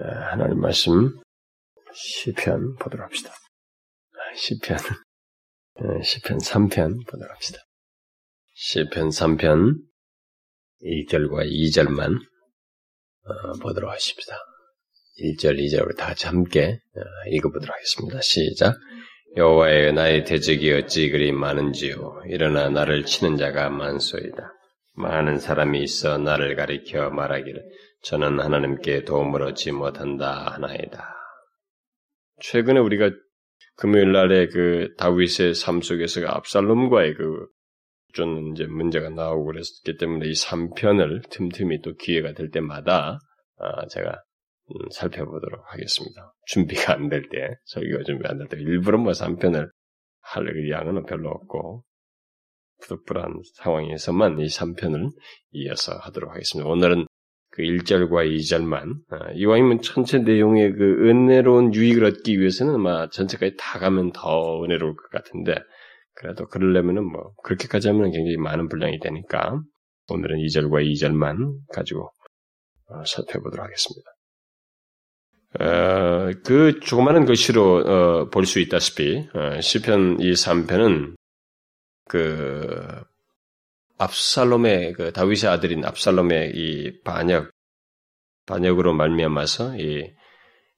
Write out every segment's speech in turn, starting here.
하나님 말씀 시편 보도록 합시다. 시편 시편 3편 보도록 합시다. 시편 3편 1절과 2절만 보도록 하십니다. 1절, 2절을 다 같이 함께 읽어보도록 하겠습니다. 시작. 여호와의 나의 대적이 어찌 그리 많은지요. 일어나 나를 치는 자가 많소이다. 많은 사람이 있어 나를 가리켜 말하기를 저는 하나님께 도움을 얻지 못한다 하나이다. 최근에 우리가 금요일 날에 그 다윗의 삶 속에서 압살롬과의 그 좀 이제 문제가 나오고 그랬기 때문에 이 3편을 틈틈이 또 기회가 될 때마다 아 제가 음, 살펴보도록 하겠습니다. 준비가 안 될 때, 설교가 준비 안 될 때, 일부러 뭐 3편을 할 양은 별로 없고, 부득불한 상황에서만 이 3편을 이어서 하도록 하겠습니다. 오늘은 그 1절과 2절만, 아, 이왕이면 전체 내용의 그 은혜로운 유익을 얻기 위해서는 아마 전체까지 다 가면 더 은혜로울 것 같은데, 그래도 그러려면은 뭐, 그렇게까지 하면 굉장히 많은 분량이 되니까, 오늘은 2절과 2절만 가지고 어, 살펴보도록 하겠습니다. 어, 그 조그마한 것으로 어, 볼 수 있다시피 어, 시편 이 3편은 그 압살롬의 그 다윗의 아들인 압살롬의 이 반역 반역으로 말미암아서 이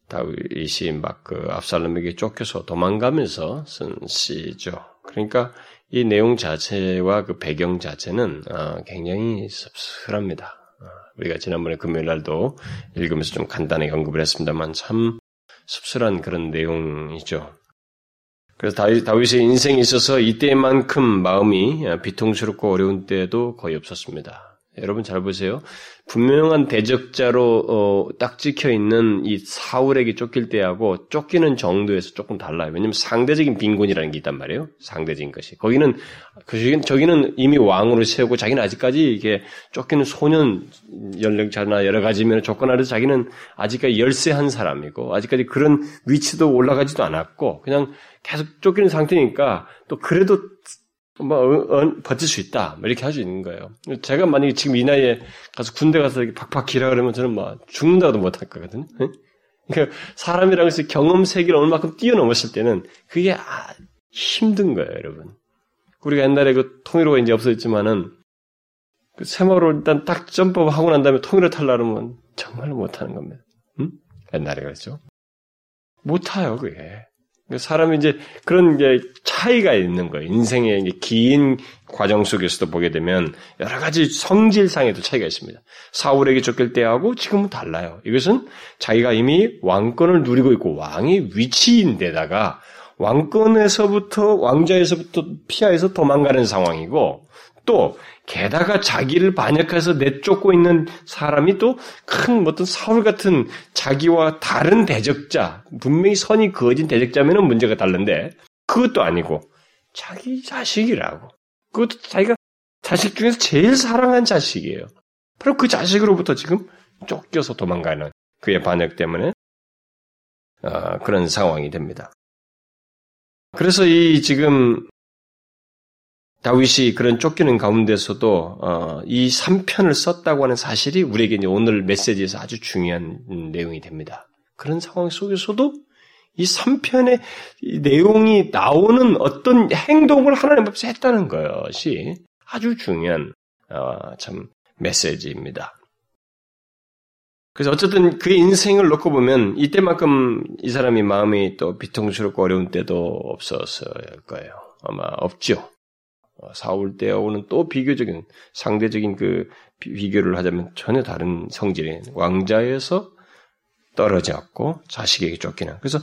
다윗이 막 그 압살롬에게 쫓겨서 도망가면서 쓴 시죠. 그러니까 이 내용 자체와 그 배경 자체는 어, 굉장히 씁쓸합니다. 어, 우리가 지난번에 금요일 날도 읽으면서 좀 간단하게 언급을 했습니다만 참 씁쓸한 그런 내용이죠. 그래서 다윗의 인생에 있어서 이때만큼 마음이 비통스럽고 어려운 때도 거의 없었습니다. 여러분 잘 보세요. 분명한 대적자로 어, 딱 찍혀 있는 이 사울에게 쫓길 때하고 쫓기는 정도에서 조금 달라요. 왜냐하면 상대적인 빈곤이라는 게 있단 말이에요. 상대적인 것이. 거기는 그 저기는 이미 왕으로 세우고 자기는 아직까지 이게 쫓기는 소년 연령차나 여러 가지면 조건 아래서 자기는 아직까지 열세한 사람이고 아직까지 그런 위치도 올라가지도 않았고 그냥 계속 쫓기는 상태니까 또 그래도 뭐 어, 어, 버틸 수 있다 뭐 이렇게 할 수 있는 거예요. 제가 만약에 지금 이 나이에 가서 군대 가서 이렇게 팍팍 기라 그러면 저는 뭐 죽는다고도 못할 거거든요. 그러니까 사람이라고 해서 경험 세계를 얼마큼 뛰어넘었을 때는 그게 아, 힘든 거예요, 여러분. 우리가 옛날에 그 통일호가 이제 없어졌지만은 그 세마로 일단 딱 점프하고 하고 난 다음에 통일호 탈라면 정말로 못하는 겁니다. 응? 옛날에 그랬죠. 못 타요, 그게. 사람이 이제 그런 게 차이가 있는 거예요. 인생의 긴 과정 속에서도 보게 되면 여러 가지 성질상에도 차이가 있습니다. 사울에게 쫓길 때하고 지금은 달라요. 이것은 자기가 이미 왕권을 누리고 있고 왕의 위치인데다가 왕권에서부터 왕자에서부터 피하에서 도망가는 상황이고 또 게다가 자기를 반역해서 내쫓고 있는 사람이 또 큰 어떤 사울 같은 자기와 다른 대적자, 분명히 선이 그어진 대적자면은 문제가 다른데 그것도 아니고 자기 자식이라고. 그것도 자기가 자식 중에서 제일 사랑한 자식이에요. 바로 그 자식으로부터 지금 쫓겨서 도망가는 그의 반역 때문에 어, 그런 상황이 됩니다. 그래서 이 지금 다윗이 그런 쫓기는 가운데서도 어, 이 3편을 썼다고 하는 사실이 우리에게 오늘 메시지에서 아주 중요한 내용이 됩니다. 그런 상황 속에서도 이 3편의 내용이 나오는 어떤 행동을 하나님 앞에서 했다는 것이 아주 중요한 어, 참 메시지입니다. 그래서 어쨌든 그의 인생을 놓고 보면 이때만큼 이 사람이 마음이 또 비통스럽고 어려운 때도 없었을 거예요. 아마 없죠. 어, 사울 때하고는 또 비교적인 상대적인 그 비교를 하자면 전혀 다른 성질의 왕자에서 떨어졌고 자식에게 쫓기는 그래서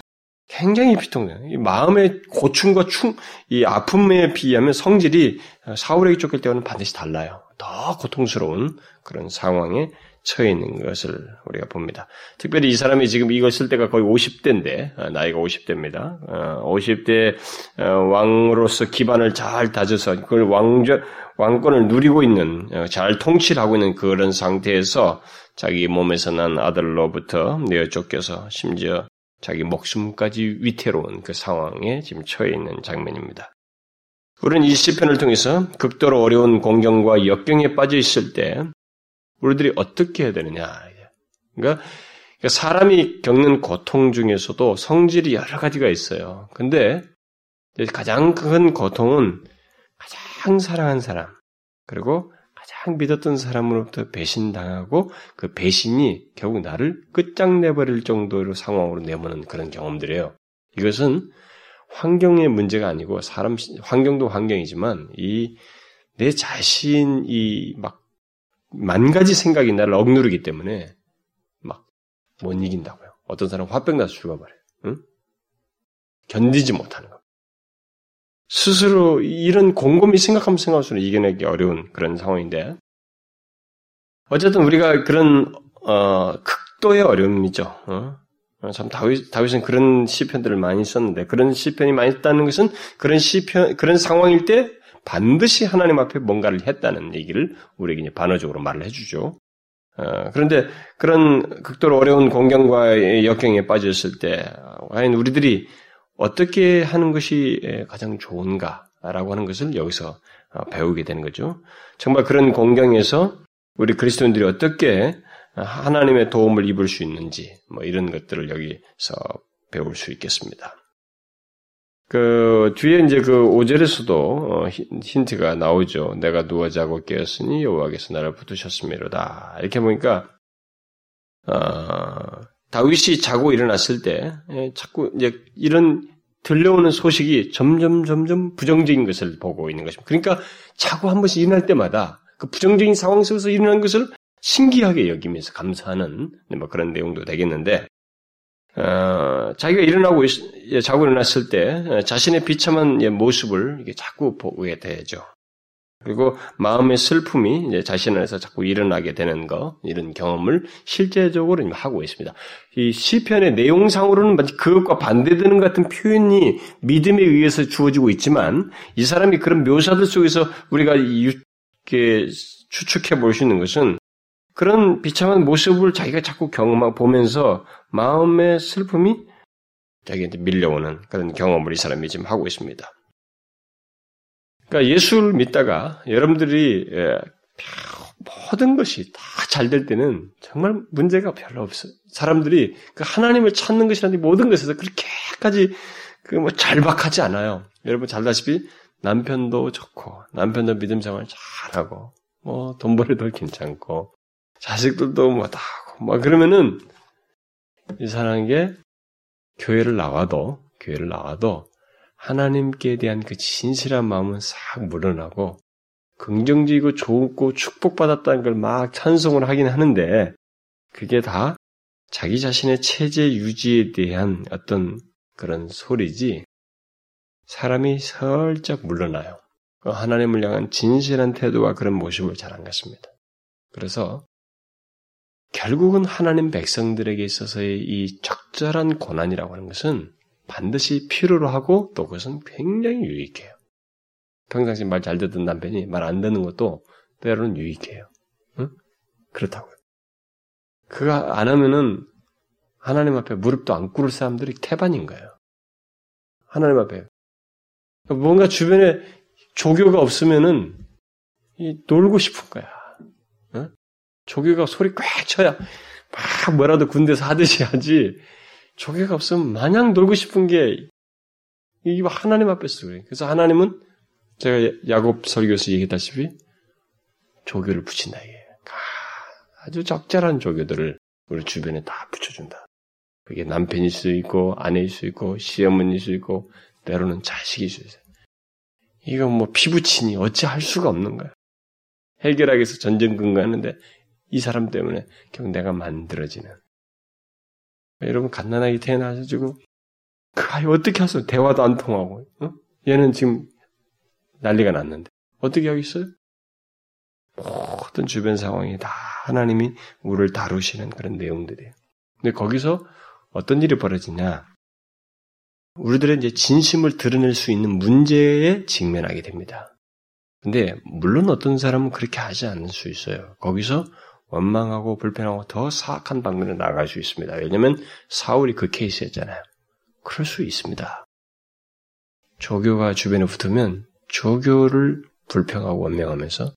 굉장히 비통해요. 마음의 고충과 충, 이 아픔에 비하면 성질이 사울에게 쫓길 때와는 반드시 달라요. 더 고통스러운 그런 상황에 처해 있는 것을 우리가 봅니다. 특별히 이 사람이 지금 이거 쓸 때가 거의 50대인데 어, 나이가 50대입니다. 50대 어, 어, 왕으로서 기반을 잘 다져서 그걸 왕좌 왕권을 누리고 있는 잘 통치를 하고 있는 그런 상태에서 자기 몸에서 난 아들로부터 내어 쫓겨서 심지어 자기 목숨까지 위태로운 그 상황에 지금 처해 있는 장면입니다. 우리는 이 시편을 통해서 극도로 어려운 공경과 역경에 빠져 있을 때 우리들이 어떻게 해야 되느냐. 그러니까 그러니까 사람이 겪는 고통 중에서도 성질이 여러 가지가 있어요. 근데 가장 큰 고통은 가장 사랑한 사람, 그리고 가장 믿었던 사람으로부터 배신당하고 그 배신이 결국 나를 끝장내버릴 정도로 상황으로 내모는 그런 경험들이에요. 이것은 환경의 문제가 아니고 사람 환경도 환경이지만 이 내 자신이 막 만 가지 생각이 나를 억누르기 때문에 막 못 이긴다고요. 어떤 사람 화병 나서 죽어버려요. 응? 견디지 못하는 거. 스스로 이런 곰곰이 생각하면 생각할수록 이겨내기 어려운 그런 상황인데 어쨌든 우리가 그런 어, 극도의 어려움이죠. 어? 어, 참 다윗 다윗은 그런 시편들을 많이 썼는데 그런 시편이 많이 있다는 것은 그런 시편 그런 상황일 때 반드시 하나님 앞에 뭔가를 했다는 얘기를 우리에게 이제 반어적으로 말을 해주죠. 어, 그런데 그런 극도로 어려운 공경과 역경에 빠졌을 때 과연 우리들이 어떻게 하는 것이 가장 좋은가라고 하는 것을 여기서 어, 배우게 되는 거죠. 정말 그런 공경에서 우리 그리스도인들이 어떻게 하나님의 도움을 입을 수 있는지 뭐 이런 것들을 여기서 배울 수 있겠습니다. 그 뒤에 이제 그 5절에서도 어, 힌트가 나오죠. 내가 누워 자고 깨었으니 여호와께서 나를 붙으셨음이로다. 이렇게 보니까 어, 다윗이 자고 일어났을 때 예, 자꾸 이제 이런 들려오는 소식이 점점 점점 부정적인 것을 보고 있는 것입니다. 그러니까 자고 한 번씩 일어날 때마다 그 부정적인 상황 속에서 일어난 것을 신기하게 여기면서 감사하는 뭐 그런 내용도 되겠는데 어, 자기가 일어나고 예, 자고 일어났을 때 어, 자신의 비참한 예, 모습을 자꾸 보게 되죠. 그리고 마음의 슬픔이 이제 자신 안에서 자꾸 일어나게 되는 거 이런 경험을 실제적으로 하고 있습니다. 이 시편의 내용상으로는 그것과 반대되는 같은 표현이 믿음에 의해서 주어지고 있지만 이 사람이 그런 묘사들 속에서 우리가 이렇게 추측해 볼 수 있는 것은 그런 비참한 모습을 자기가 자꾸 경험하고 보면서 마음의 슬픔이 자기한테 밀려오는 그런 경험을 이 사람이 지금 하고 있습니다. 그러니까 예수를 믿다가 여러분들이 예, 모든 것이 다 잘 될 때는 정말 문제가 별로 없어요. 사람들이 그 하나님을 찾는 것이라는 모든 것에서 그렇게까지 그 뭐 잘박하지 않아요. 여러분 잘다시피 남편도 좋고 남편도 믿음 생활 잘하고 뭐 돈 벌이도 괜찮고 자식들도 뭐다 하고 뭐 그러면은 이 사람에게 교회를 나와도 교회를 나와도 하나님께 대한 그 진실한 마음은 싹 물러나고 긍정적이고 좋고 축복받았다는 걸 막 찬송을 하긴 하는데 그게 다 자기 자신의 체제 유지에 대한 어떤 그런 소리지 사람이 살짝 물러나요. 그 하나님을 향한 진실한 태도와 그런 모습을 잘안 갖습니다. 그래서 결국은 하나님 백성들에게 있어서의 이 적절한 고난이라고 하는 것은 반드시 필요로 하고 또 그것은 굉장히 유익해요. 평상시 말 잘 듣던 남편이 말 안 듣는 것도 때로는 유익해요. 응? 그렇다고요. 그거 안 하면은 하나님 앞에 무릎도 안 꿇을 사람들이 태반인 거예요. 하나님 앞에. 뭔가 주변에 조교가 없으면은 놀고 싶은 거야. 응? 조교가 소리 꽉 쳐야 막 뭐라도 군대에서 하듯이 하지 조개가 없으면 마냥 놀고 싶은 게 이게 하나님 앞에서 그래. 그래서 하나님은 제가 야곱 설교에서 얘기했다시피 조교를 붙인다 이게 아주 적절한 조교들을 우리 주변에 다 붙여준다. 그게 남편일 수 있고 아내일 수 있고 시어머니일 수 있고 때로는 자식일 수 있어요. 이건 뭐 피부친이 어찌 할 수가 없는 거야. 해결하기 위해서 전쟁 근거하는데 이 사람 때문에 결국 내가 만들어지는 여러분 갓난아기 태어나가지고 그 아이 어떻게 하세요? 대화도 안 통하고 어? 얘는 지금 난리가 났는데 어떻게 하겠어요? 모든 주변 상황이 다 하나님이 우리를 다루시는 그런 내용들이에요. 근데 거기서 어떤 일이 벌어지냐? 우리들의 이제 진심을 드러낼 수 있는 문제에 직면하게 됩니다. 근데 물론 어떤 사람은 그렇게 하지 않을 수 있어요. 거기서 원망하고 불편하고 더 사악한 방면으로 나갈 수 있습니다. 왜냐하면 사울이 그 케이스였잖아요. 그럴 수 있습니다. 조교가 주변에 붙으면 조교를 불평하고 원명하면서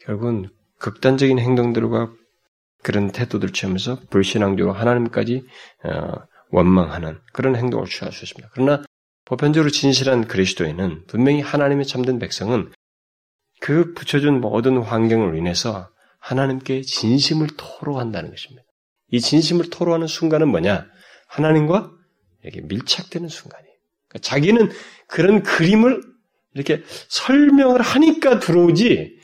결국은 극단적인 행동들과 그런 태도들 취하면서 불신앙적으로 하나님까지 어, 원망하는 그런 행동을 취할 수 있습니다. 그러나 보편적으로 진실한 그리스도인은 분명히 하나님의 참된 백성은 그 붙여준 모든 환경을 인해서 하나님께 진심을 토로한다는 것입니다. 이 진심을 토로하는 순간은 뭐냐? 하나님과 이렇게 밀착되는 순간이에요. 그러니까 자기는 그런 그림을 이렇게 설명을 하니까 들어오지,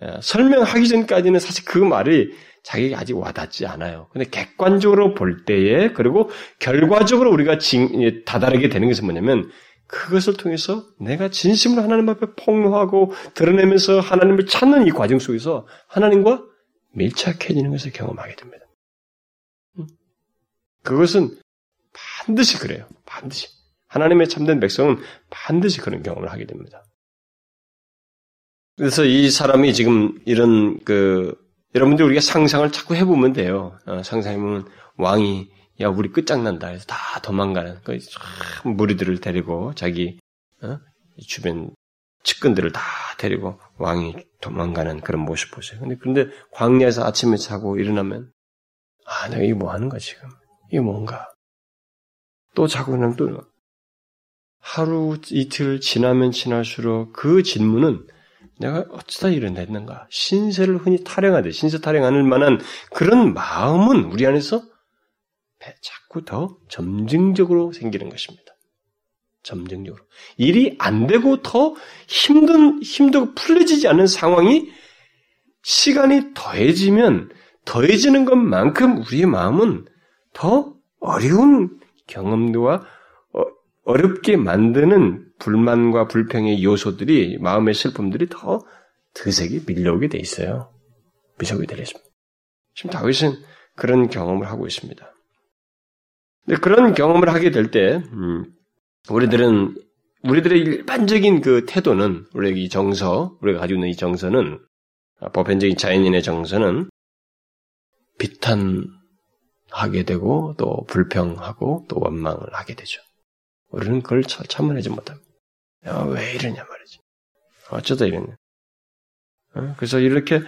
어, 설명하기 전까지는 사실 그 말이 자기가 아직 와닿지 않아요. 근데 객관적으로 볼 때에, 그리고 결과적으로 우리가 진, 다다르게 되는 것은 뭐냐면, 그것을 통해서 내가 진심으로 하나님 앞에 폭로하고 드러내면서 하나님을 찾는 이 과정 속에서 하나님과 밀착해지는 것을 경험하게 됩니다. 음. 그것은 반드시 그래요. 반드시. 하나님의 참된 백성은 반드시 그런 경험을 하게 됩니다. 그래서 이 사람이 지금 이런 그 여러분들 우리가 상상을 자꾸 해보면 돼요. 어, 상상해보면 왕이 야 우리 끝장난다 해서 다 도망가는 그 무리들을 데리고 자기 어? 주변 측근들을 다 데리고 왕이 도망가는 그런 모습 보세요. 근데 근데 광야에서 아침에 자고 일어나면 아 내가 이게 뭐 하는 거야 지금 이게 뭔가 또 자고 나면 또 하루 이틀 지나면 지날수록 그 질문은 내가 어쩌다 이런냈는가 신세를 흔히 타령하듯 신세 타령하는 만한 그런 마음은 우리 안에서 자꾸 더 점증적으로 생기는 것입니다. 점증적으로. 일이 안 되고 더 힘든, 힘들고 풀려지지 않는 상황이 시간이 더해지면 더해지는 것만큼 우리의 마음은 더 어려운 경험도와 어, 렵게 만드는 불만과 불평의 요소들이 마음의 슬픔들이 더 드세게 밀려오게 돼 있어요. 미적이 되겠습니다. 지금 다윗은 그런 경험을 하고 있습니다. 그런 경험을 하게 될 때, 음, 우리들은, 우리들의 일반적인 그 태도는, 우리 이 정서, 우리가 가지고 있는 이 정서는, 아, 보편적인 자연인의 정서는 비탄하게 되고, 또 불평하고, 또 원망을 하게 되죠. 우리는 그걸 참아내지 못합니다. 야, 왜 이러냐 말이지. 어쩌다 이러냐. 어? 그래서 이렇게,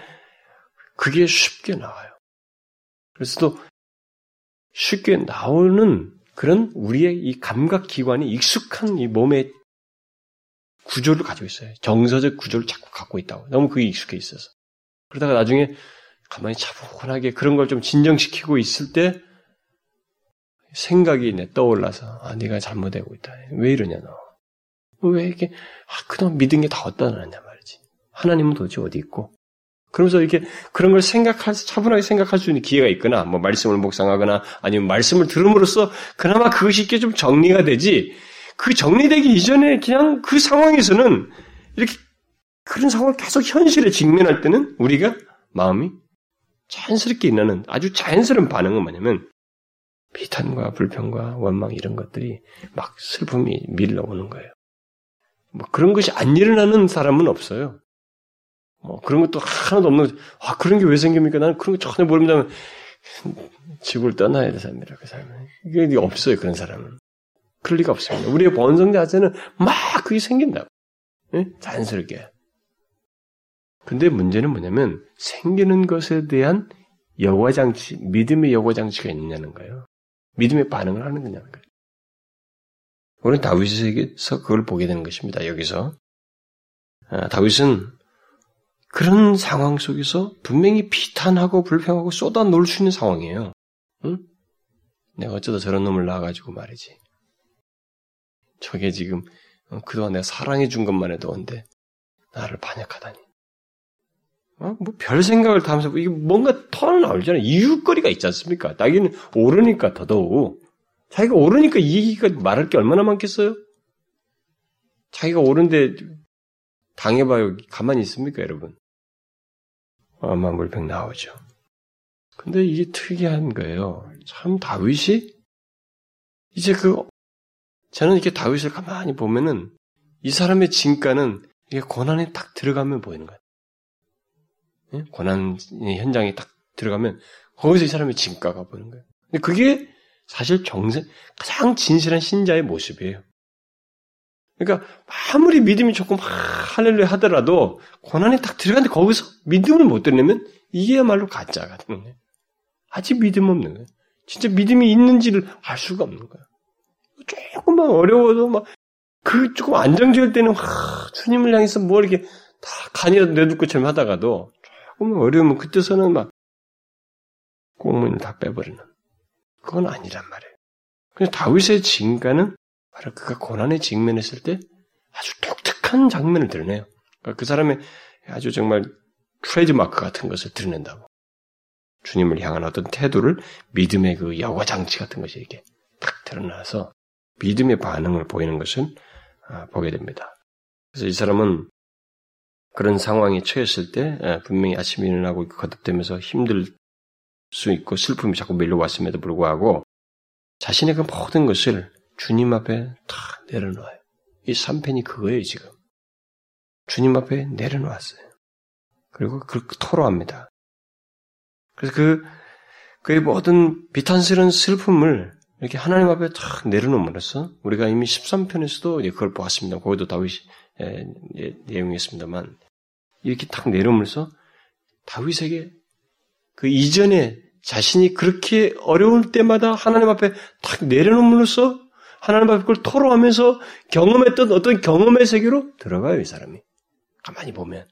그게 쉽게 나와요. 그래서 또 쉽게 나오는 그런 우리의 이 감각 기관이 익숙한 이 몸의 구조를 가지고 있어요. 정서적 구조를 자꾸 갖고 있다고. 너무 그게 익숙해 있어서. 그러다가 나중에 가만히 차분하게 그런 걸 좀 진정시키고 있을 때 생각이 내 떠올라서 아 네가 잘못되고 있다. 왜 이러냐 너. 왜 이렇게 아, 그동안 믿은 게 다 어디다 놨냐 말이지. 하나님은 도대체 어디 있고 그러면서 이렇게 그런 걸 생각할, 차분하게 생각할 수 있는 기회가 있거나, 뭐 말씀을 묵상하거나, 아니면 말씀을 들음으로써 그나마 그것이 이렇게 좀 정리가 되지, 그 정리되기 이전에 그냥 그 상황에서는 이렇게 그런 상황을 계속 현실에 직면할 때는 우리가 마음이 자연스럽게 일어나는 아주 자연스러운 반응은 뭐냐면 비탄과 불평과 원망 이런 것들이 막 슬픔이 밀려오는 거예요. 뭐 그런 것이 안 일어나는 사람은 없어요. 뭐 그런 것도 하나도 없는, 아, 그런 게 왜 생깁니까? 나는 그런 거 전혀 모릅니다. 지구를 떠나야 될 사람이라, 그 사람은. 이게 없어요, 그런 사람은. 그럴 리가 없습니다. 우리의 본성 자체는 막 그게 생긴다고. 예? 자연스럽게. 근데 문제는 뭐냐면, 생기는 것에 대한 여과장치, 믿음의 여과장치가 있느냐는 거예요. 믿음의 반응을 하는 거냐는 거예요. 우리는 다윗에게서 그걸 보게 되는 것입니다, 여기서. 아, 다윗은 그런 상황 속에서 분명히 비탄하고 불평하고 쏟아 놓을 수 있는 상황이에요. 응? 내가 어쩌다 저런 놈을 낳아가지고 말이지. 저게 지금 어, 그동안 내가 사랑해 준 것만 해도 온데 나를 반역하다니. 어? 뭐별 생각을 다 하면서 이게 뭔가 터나올잖아요. 이유거리가 있지 않습니까? 자기는 오르니까 더더욱 자기가 오르니까 이 얘기가 말할 게 얼마나 많겠어요? 자기가 오른데 당해봐요. 가만히 있습니까, 여러분? 아마 물병 나오죠. 근데 이게 특이한 거예요. 참 다윗이 이제 그 저는 이렇게 다윗을 가만히 보면은 이 사람의 진가는 이게 고난에 딱 들어가면 보이는 거예요. 예? 고난 현장에 딱 들어가면 거기서 이 사람의 진가가 보이는 거예요. 근데 그게 사실 정세 가장 진실한 신자의 모습이에요. 그러니까 아무리 믿음이 조금 할렐루야 하더라도 고난이 딱 들어갔는데 거기서 믿음을 못 들으면 이게야말로 가짜 같은 거예요. 아직 믿음 없는 거예요. 진짜 믿음이 있는지를 알 수가 없는 거예요. 조금만 어려워도 막, 그 조금 안정적일 때는, 하, 주님을 향해서 뭐 이렇게 다 간이라도 내둘 것처럼 하다가도 조금 어려우면 그때서는 막, 공문을 다 빼버리는. 그건 아니란 말이에요. 그래서 다윗의 진가는 바로 그가 고난에 직면했을 때 아주 독특한 장면을 드러내요. 그러니까 그 사람의 아주 정말 트레이드 마크 같은 것을 드러낸다고. 주님을 향한 어떤 태도를 믿음의 그 여과장치 같은 것이 이렇게 탁 드러나서 믿음의 반응을 보이는 것을 아, 보게 됩니다. 그래서 이 사람은 그런 상황에 처했을 때 분명히 아침에 일어나고 거듭되면서 힘들 수 있고 슬픔이 자꾸 밀려왔음에도 불구하고 자신의 그 모든 것을 주님 앞에 다 내려놓아요. 이 3편이 그거예요, 지금. 주님 앞에 내려놓았어요. 그리고 그 토로합니다. 그래서 그, 그의 모든 비탄스러운 슬픔을 이렇게 하나님 앞에 탁 내려놓음으로써 우리가 이미 13편에서도 그걸 보았습니다. 거기도 다윗이 예, 예, 내용이었습니다만 이렇게 탁 내려오면서 다윗에게 그 이전에 자신이 그렇게 어려울 때마다 하나님 앞에 탁 내려놓음으로써 하나님 앞에 그걸 토로하면서 경험했던 어떤 경험의 세계로 들어가요, 이 사람이. 가만히 보면.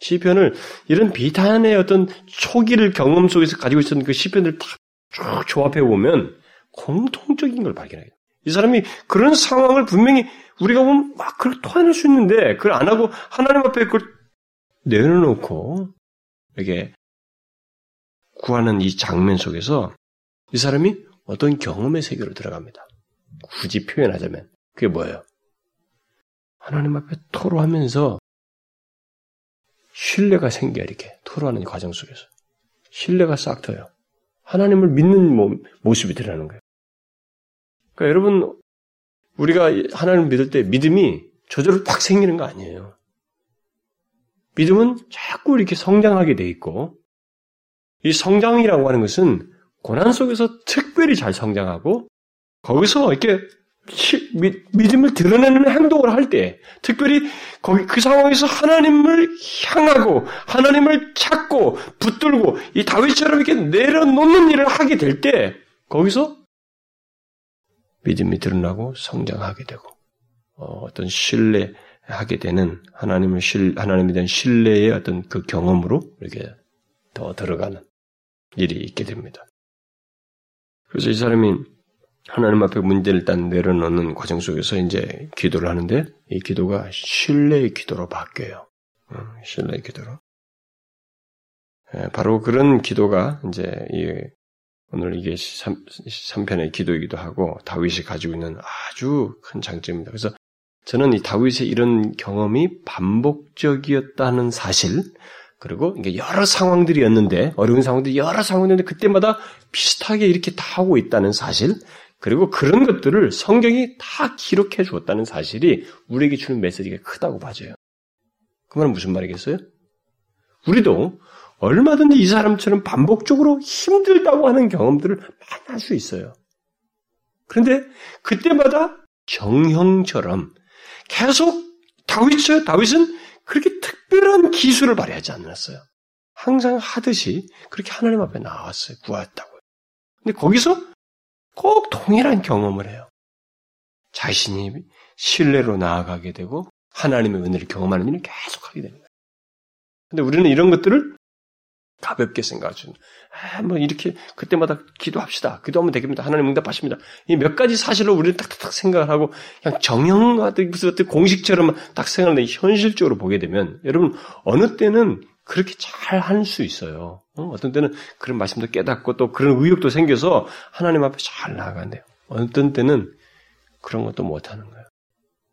시편을 이런 비탄의 어떤 초기를 경험 속에서 가지고 있었던 그 시편을 탁쭉 조합해 보면 공통적인 걸 발견해요. 이 사람이 그런 상황을 분명히 우리가 보면 막 그걸 토해낼 수 있는데 그걸 안 하고 하나님 앞에 그걸 내려놓고 이렇게 구하는 이 장면 속에서 이 사람이 어떤 경험의 세계로 들어갑니다. 굳이 표현하자면 그게 뭐예요? 하나님 앞에 토로하면서 신뢰가 생겨 이렇게 토로하는 과정 속에서 신뢰가 싹 터요. 하나님을 믿는 모습이 드러나는 거예요. 그러니까 여러분 우리가 하나님을 믿을 때 믿음이 저절로 딱 생기는 거 아니에요. 믿음은 자꾸 이렇게 성장하게 돼 있고 이 성장이라고 하는 것은 고난 속에서 특별히 잘 성장하고 거기서 이렇게 믿음을 드러내는 행동을 할 때, 특별히 거기 그 상황에서 하나님을 향하고 하나님을 찾고 붙들고 이 다윗처럼 이렇게 내려놓는 일을 하게 될 때, 거기서 믿음이 드러나고 성장하게 되고 어, 떤 신뢰하게 되는 하나님을 실 하나님에 대한 신뢰의 어떤 그 경험으로 이렇게 더 들어가는 일이 있게 됩니다. 그래서 이 사람이 하나님 앞에 문제를 일단 내려놓는 과정 속에서 이제 기도를 하는데 이 기도가 신뢰의 기도로 바뀌어요. 어, 신뢰의 기도로. 예, 바로 그런 기도가 이제 오늘 이게 3, 편의 기도이기도 하고 다윗이 가지고 있는 아주 큰 장점입니다. 그래서 저는 이 다윗의 이런 경험이 반복적이었다는 사실, 그리고 이게 여러 상황들이었는데 어려운 상황들이 여러 상황들인데 그때마다 비슷하게 이렇게 다 하고 있다는 사실, 그리고 그런 것들을 성경이 다 기록해 주었다는 사실이 우리에게 주는 메시지가 크다고 봐져요. 그 말은 무슨 말이겠어요? 우리도 얼마든지 이 사람처럼 반복적으로 힘들다고 하는 경험들을 많이 할수 있어요. 그런데 그때마다 정형처럼 계속 다윗, 다윗은 그렇게 특별한 기술을 발휘하지 않았어요. 항상 하듯이 그렇게 하나님 앞에 나왔어요. 구했다고요. 근데 거기서 꼭 동일한 경험을 해요. 자신이 신뢰로 나아가게 되고 하나님의 은혜를 경험하는 일을 계속 하게 됩니다. 근데 우리는 이런 것들을 가볍게 생각하죠. 아, 뭐 이렇게 그때마다 기도합시다. 기도하면 되겠습니다. 하나님 응답하십니다. 이 몇 가지 사실로 우리는 딱딱딱 생각을 하고 그냥 정형화된 무슨 어떤 공식처럼 딱 생각을 현실적으로 보게 되면 여러분 어느 때는 그렇게 잘 할 수 있어요. 어? 떤 때는 그런 말씀도 깨닫고 또 그런 의욕도 생겨서 하나님 앞에 잘 나아간대요. 어떤 때는 그런 것도 못하는 거예요.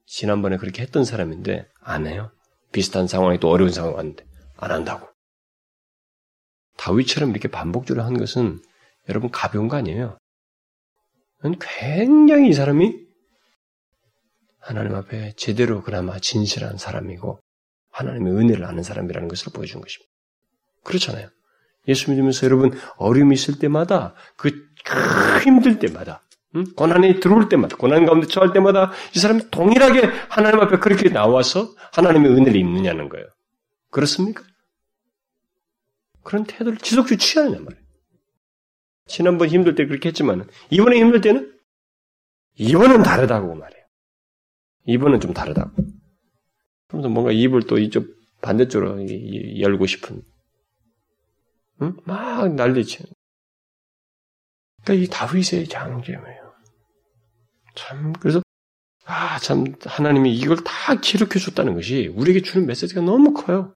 지난번에 그렇게 했던 사람인데 안 해요. 비슷한 상황이 또 어려운 상황 왔는데 안 한다고. 다윗처럼 이렇게 반복적으로 한 것은 여러분 가벼운 거 아니에요. 굉장히 이 사람이 하나님 앞에 제대로 그나마 진실한 사람이고 하나님의 은혜를 아는 사람이라는 것을 보여준 것입니다. 그렇잖아요. 예수 믿으면서 여러분 어려움이 있을 때마다 그 힘들 때마다 응? 고난이 들어올 때마다 고난 가운데 처할 때마다 이 사람이 동일하게 하나님 앞에 그렇게 나와서 하나님의 은혜를 입느냐는 거예요. 그렇습니까? 그런 태도를 지속적으로 취하느냐 말이에요. 지난번 힘들 때 그렇게 했지만 이번에 힘들 때는 이번은 다르다고 말해요. 이번은 좀 다르다고. 그러면서 뭔가 입을 또 이쪽 반대쪽으로 열고 싶은, 응? 막 난리치는. 그러니까 이 다윗의 장점이에요. 참 그래서 아 참 하나님이 이걸 다 기록해 줬다는 것이 우리에게 주는 메시지가 너무 커요.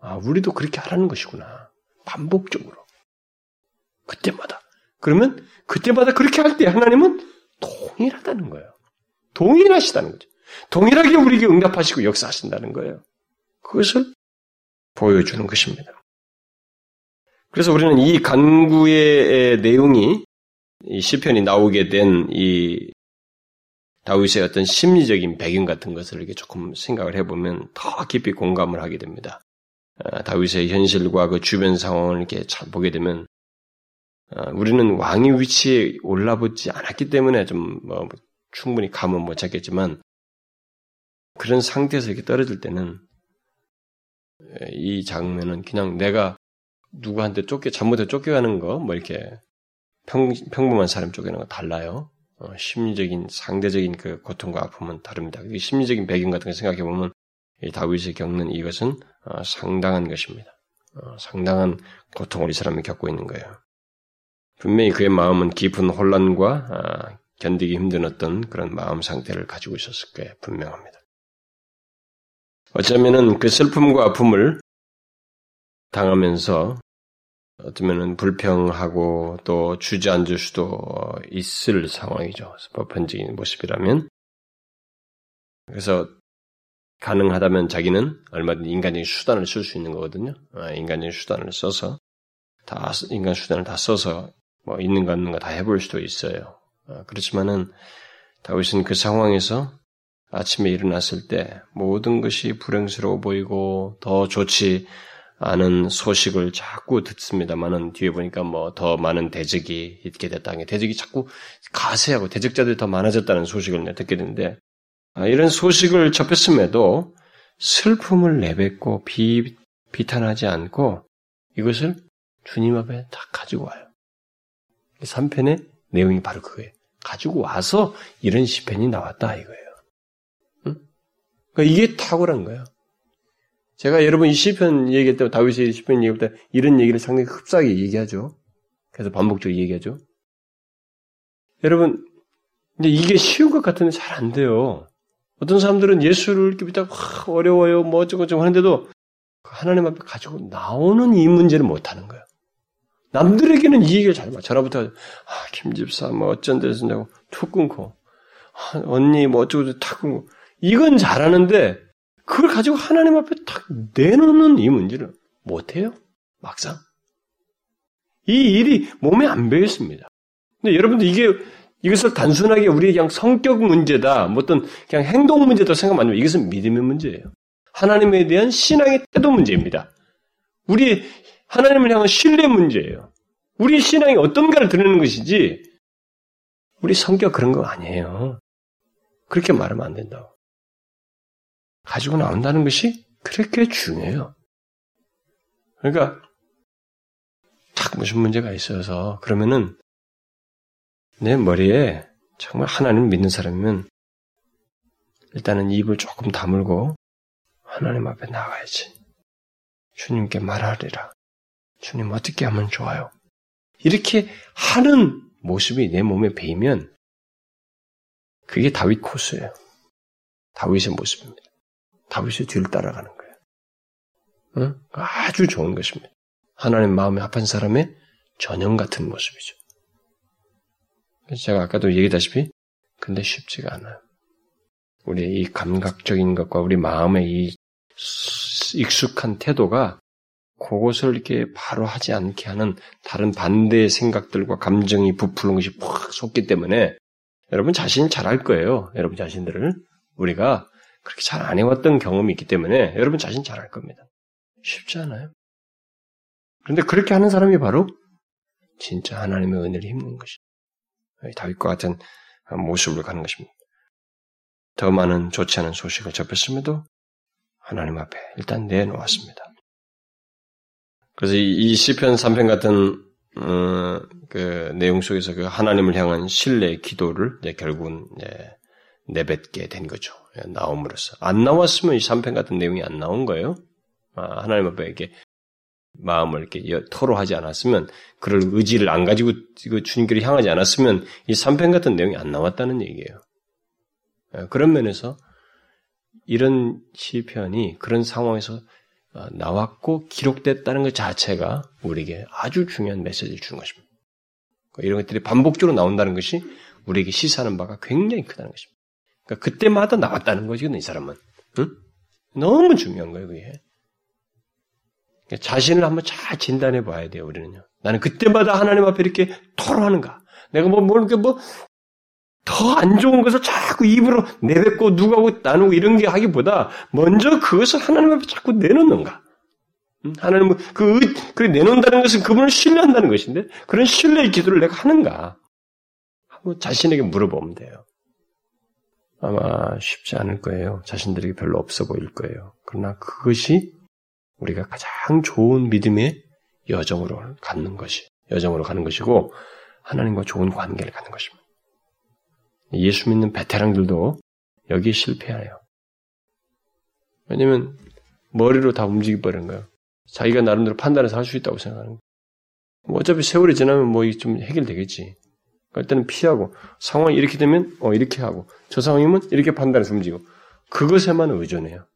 아 우리도 그렇게 하라는 것이구나. 반복적으로 그때마다 그러면 그때마다 그렇게 할 때 하나님은 동일하다는 거예요. 동일하시다는 거죠. 동일하게 우리에게 응답하시고 역사하신다는 거예요. 그것을 보여주는 것입니다. 그래서 우리는 이 간구의 내용이 이 시편이 나오게 된 이 다윗의 어떤 심리적인 배경 같은 것을 이렇게 조금 생각을 해보면 더 깊이 공감을 하게 됩니다. 아, 다윗의 현실과 그 주변 상황을 이렇게 잘 보게 되면 아, 우리는 왕의 위치에 올라붙지 않았기 때문에 좀 뭐 충분히 감은 못 잡겠지만 그런 상태에서 이렇게 떨어질 때는 이 장면은 그냥 내가 누구한테 쫓겨 잘못해 쫓겨가는 거 뭐 이렇게 평, 평범한 사람 쫓겨가는 거 달라요. 어, 심리적인 상대적인 그 고통과 아픔은 다릅니다. 심리적인 배경 같은 거 생각해 보면 다윗이 겪는 이것은 어, 상당한 것입니다. 어, 상당한 고통을 이 사람이 겪고 있는 거예요. 분명히 그의 마음은 깊은 혼란과 아, 견디기 힘든 어떤 그런 마음 상태를 가지고 있었을 거예요. 분명합니다. 어쩌면은 그 슬픔과 아픔을 당하면서 어쩌면은 불평하고 또 주저앉을 수도 있을 상황이죠. 보편적인 모습이라면. 그래서 가능하다면 자기는 얼마든지 인간적인 수단을 쓸 수 있는 거거든요. 아, 인간적인 수단을 써서 다 인간 수단을 다 써서 뭐 있는 거 없는 거 다 해볼 수도 있어요. 아, 그렇지만은 다윗은 그 상황에서 아침에 일어났을 때 모든 것이 불행스러워 보이고 더 좋지 않은 소식을 자꾸 듣습니다만은 뒤에 보니까 뭐 더 많은 대적이 있게 됐다. 대적이 자꾸 가세하고 대적자들이 더 많아졌다는 소식을 듣게 되는데 아, 이런 소식을 접했음에도 슬픔을 내뱉고 비, 비탄하지 않고 이것을 주님 앞에 다 가지고 와요. 3편의 내용이 바로 그거예요. 가지고 와서 이런 시편이 나왔다 이거예요. 응? 그러니까 이게 탁월한 거예요. 제가 여러분 이 시편 얘기할 때 다윗의 시편 얘기할 때 이런 얘기를 상당히 흡사하게 얘기하죠. 그래서 반복적으로 얘기하죠. 여러분, 근데 이게 쉬운 것 같으면 잘 안 돼요. 어떤 사람들은 예수를 이렇게 믿다가 어려워요, 뭐 어쩌고 저쩌고 하는데도 하나님 앞에 가지고 나오는 이 문제를 못 하는 거예요. 남들에게는 이 얘기를 잘 봐. 전화부터, 아, 김 집사, 뭐, 어쩐 데서 냐고 툭 끊고, 아, 언니, 뭐, 어쩌고, 탁 끊고. 이건 잘하는데, 그걸 가지고 하나님 앞에 탁 내놓는 이 문제를 못해요. 막상. 이 일이 몸에 안 배였습니다. 근데 여러분들 이게, 이것을 단순하게 우리의 그냥 성격 문제다, 뭐 어떤 그냥 행동 문제다 생각만 하면 이것은 믿음의 문제예요. 하나님에 대한 신앙의 태도 문제입니다. 우리 하나님을 향한 신뢰 문제예요. 우리 신앙이 어떤가를 드러내는 것이지, 우리 성격 그런 거 아니에요. 그렇게 말하면 안 된다고. 가지고 나온다는 것이 그렇게 중요해요. 그러니까, 딱 무슨 문제가 있어서, 그러면은, 내 머리에 정말 하나님 믿는 사람이면, 일단은 입을 조금 다물고, 하나님 앞에 나가야지. 주님께 말하리라. 주님 어떻게 하면 좋아요? 이렇게 하는 모습이 내 몸에 배이면 그게 다윗 코스예요. 다윗의 모습입니다. 다윗의 뒤를 따라가는 거예요. 응? 아주 좋은 것입니다. 하나님 마음에 합한 사람의 전형 같은 모습이죠. 제가 아까도 얘기다시피 근데 쉽지가 않아요. 우리의 이 감각적인 것과 우리 마음의 이 익숙한 태도가 그것을 이렇게 바로 하지 않게 하는 다른 반대의 생각들과 감정이 부풀는 것이 푹 솟기 때문에 여러분 자신이 잘할 거예요. 여러분 자신들을. 우리가 그렇게 잘 안 해왔던 경험이 있기 때문에 여러분 자신 잘할 겁니다. 쉽지 않아요. 그런데 그렇게 하는 사람이 바로 진짜 하나님의 은혜를 힘는 것이 다윗과 같은 모습으로 가는 것입니다. 더 많은 좋지 않은 소식을 접했음에도 하나님 앞에 일단 내놓았습니다. 그래서 이 시편 3편 같은 어, 그 내용 속에서 그 하나님을 향한 신뢰의 기도를 이제 결국은 이제 내뱉게 된 거죠. 예, 나옴으로써 안 나왔으면 이 3편 같은 내용이 안 나온 거예요. 아, 하나님 앞에 이렇게 마음을 이렇게 토로하지 않았으면 그럴 의지를 안 가지고 주님께로 향하지 않았으면 이 3편 같은 내용이 안 나왔다는 얘기예요. 예, 그런 면에서 이런 시편이 그런 상황에서 어, 나왔고 기록됐다는 것 자체가 우리에게 아주 중요한 메시지를 주는 것입니다. 이런 것들이 반복적으로 나온다는 것이 우리에게 시사하는 바가 굉장히 크다는 것입니다. 그러니까 그때마다 나왔다는 거지 이 사람은. 응? 너무 중요한 거예요, 그게. 그러니까 자신을 한번 잘 진단해 봐야 돼요, 우리는요. 나는 그때마다 하나님 앞에 이렇게 토로하는가? 내가 뭐, 뭐, 이렇게 뭐, 더 안 좋은 것을 자꾸 입으로 내뱉고 누구하고 나누고 이런 게 하기보다 먼저 그것을 하나님 앞에 자꾸 내놓는가? 하나님은 그, 그 내놓는다는 것은 그분을 신뢰한다는 것인데 그런 신뢰의 기도를 내가 하는가? 하고 자신에게 물어보면 돼요. 아마 쉽지 않을 거예요. 자신들에게 별로 없어 보일 거예요. 그러나 그것이 우리가 가장 좋은 믿음의 여정으로 갖는 것이, 여정으로 가는 것이고, 하나님과 좋은 관계를 갖는 것입니다. 예수 믿는 베테랑들도 여기에 실패해요. 왜냐면 머리로 다 움직여 버리는 거예요. 자기가 나름대로 판단해서 할 수 있다고 생각하는 거예요. 뭐 어차피 세월이 지나면 뭐 좀 해결되겠지. 그럴 때는 피하고 상황이 이렇게 되면 어 이렇게 하고 저 상황이면 이렇게 판단해서 움직이고 그것에만 의존해요.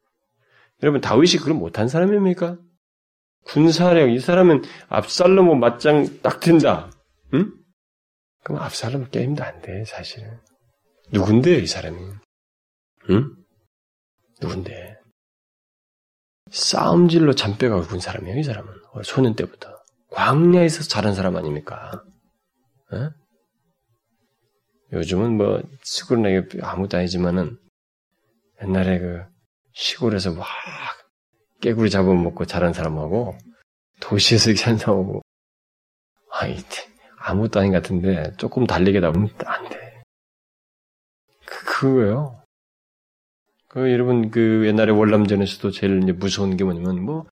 여러분 다윗이 그걸 못한 사람입니까? 군사력 이 사람은 압살롬 맞짱 딱 든다. 응? 그럼 압살롬 게임도 안 돼, 사실은. 누군데요, 이 사람이? 응? 누군데? 싸움질로 잔뼈가 굵은 사람이에요, 이 사람은. 소년 때부터. 광야에서 자란 사람 아닙니까? 에? 요즘은 뭐, 시골나게 아무도 아니지만은, 옛날에 그, 시골에서 막, 깨구리 잡아먹고 자란 사람하고, 도시에서 이렇게 산고 아이, 아무것도 아닌 것 같은데, 조금 달리게 나오면 안 돼. 그거예요. 그 여러분 그 옛날에 월남전에서도 제일 무서운 게 뭐냐면 뭐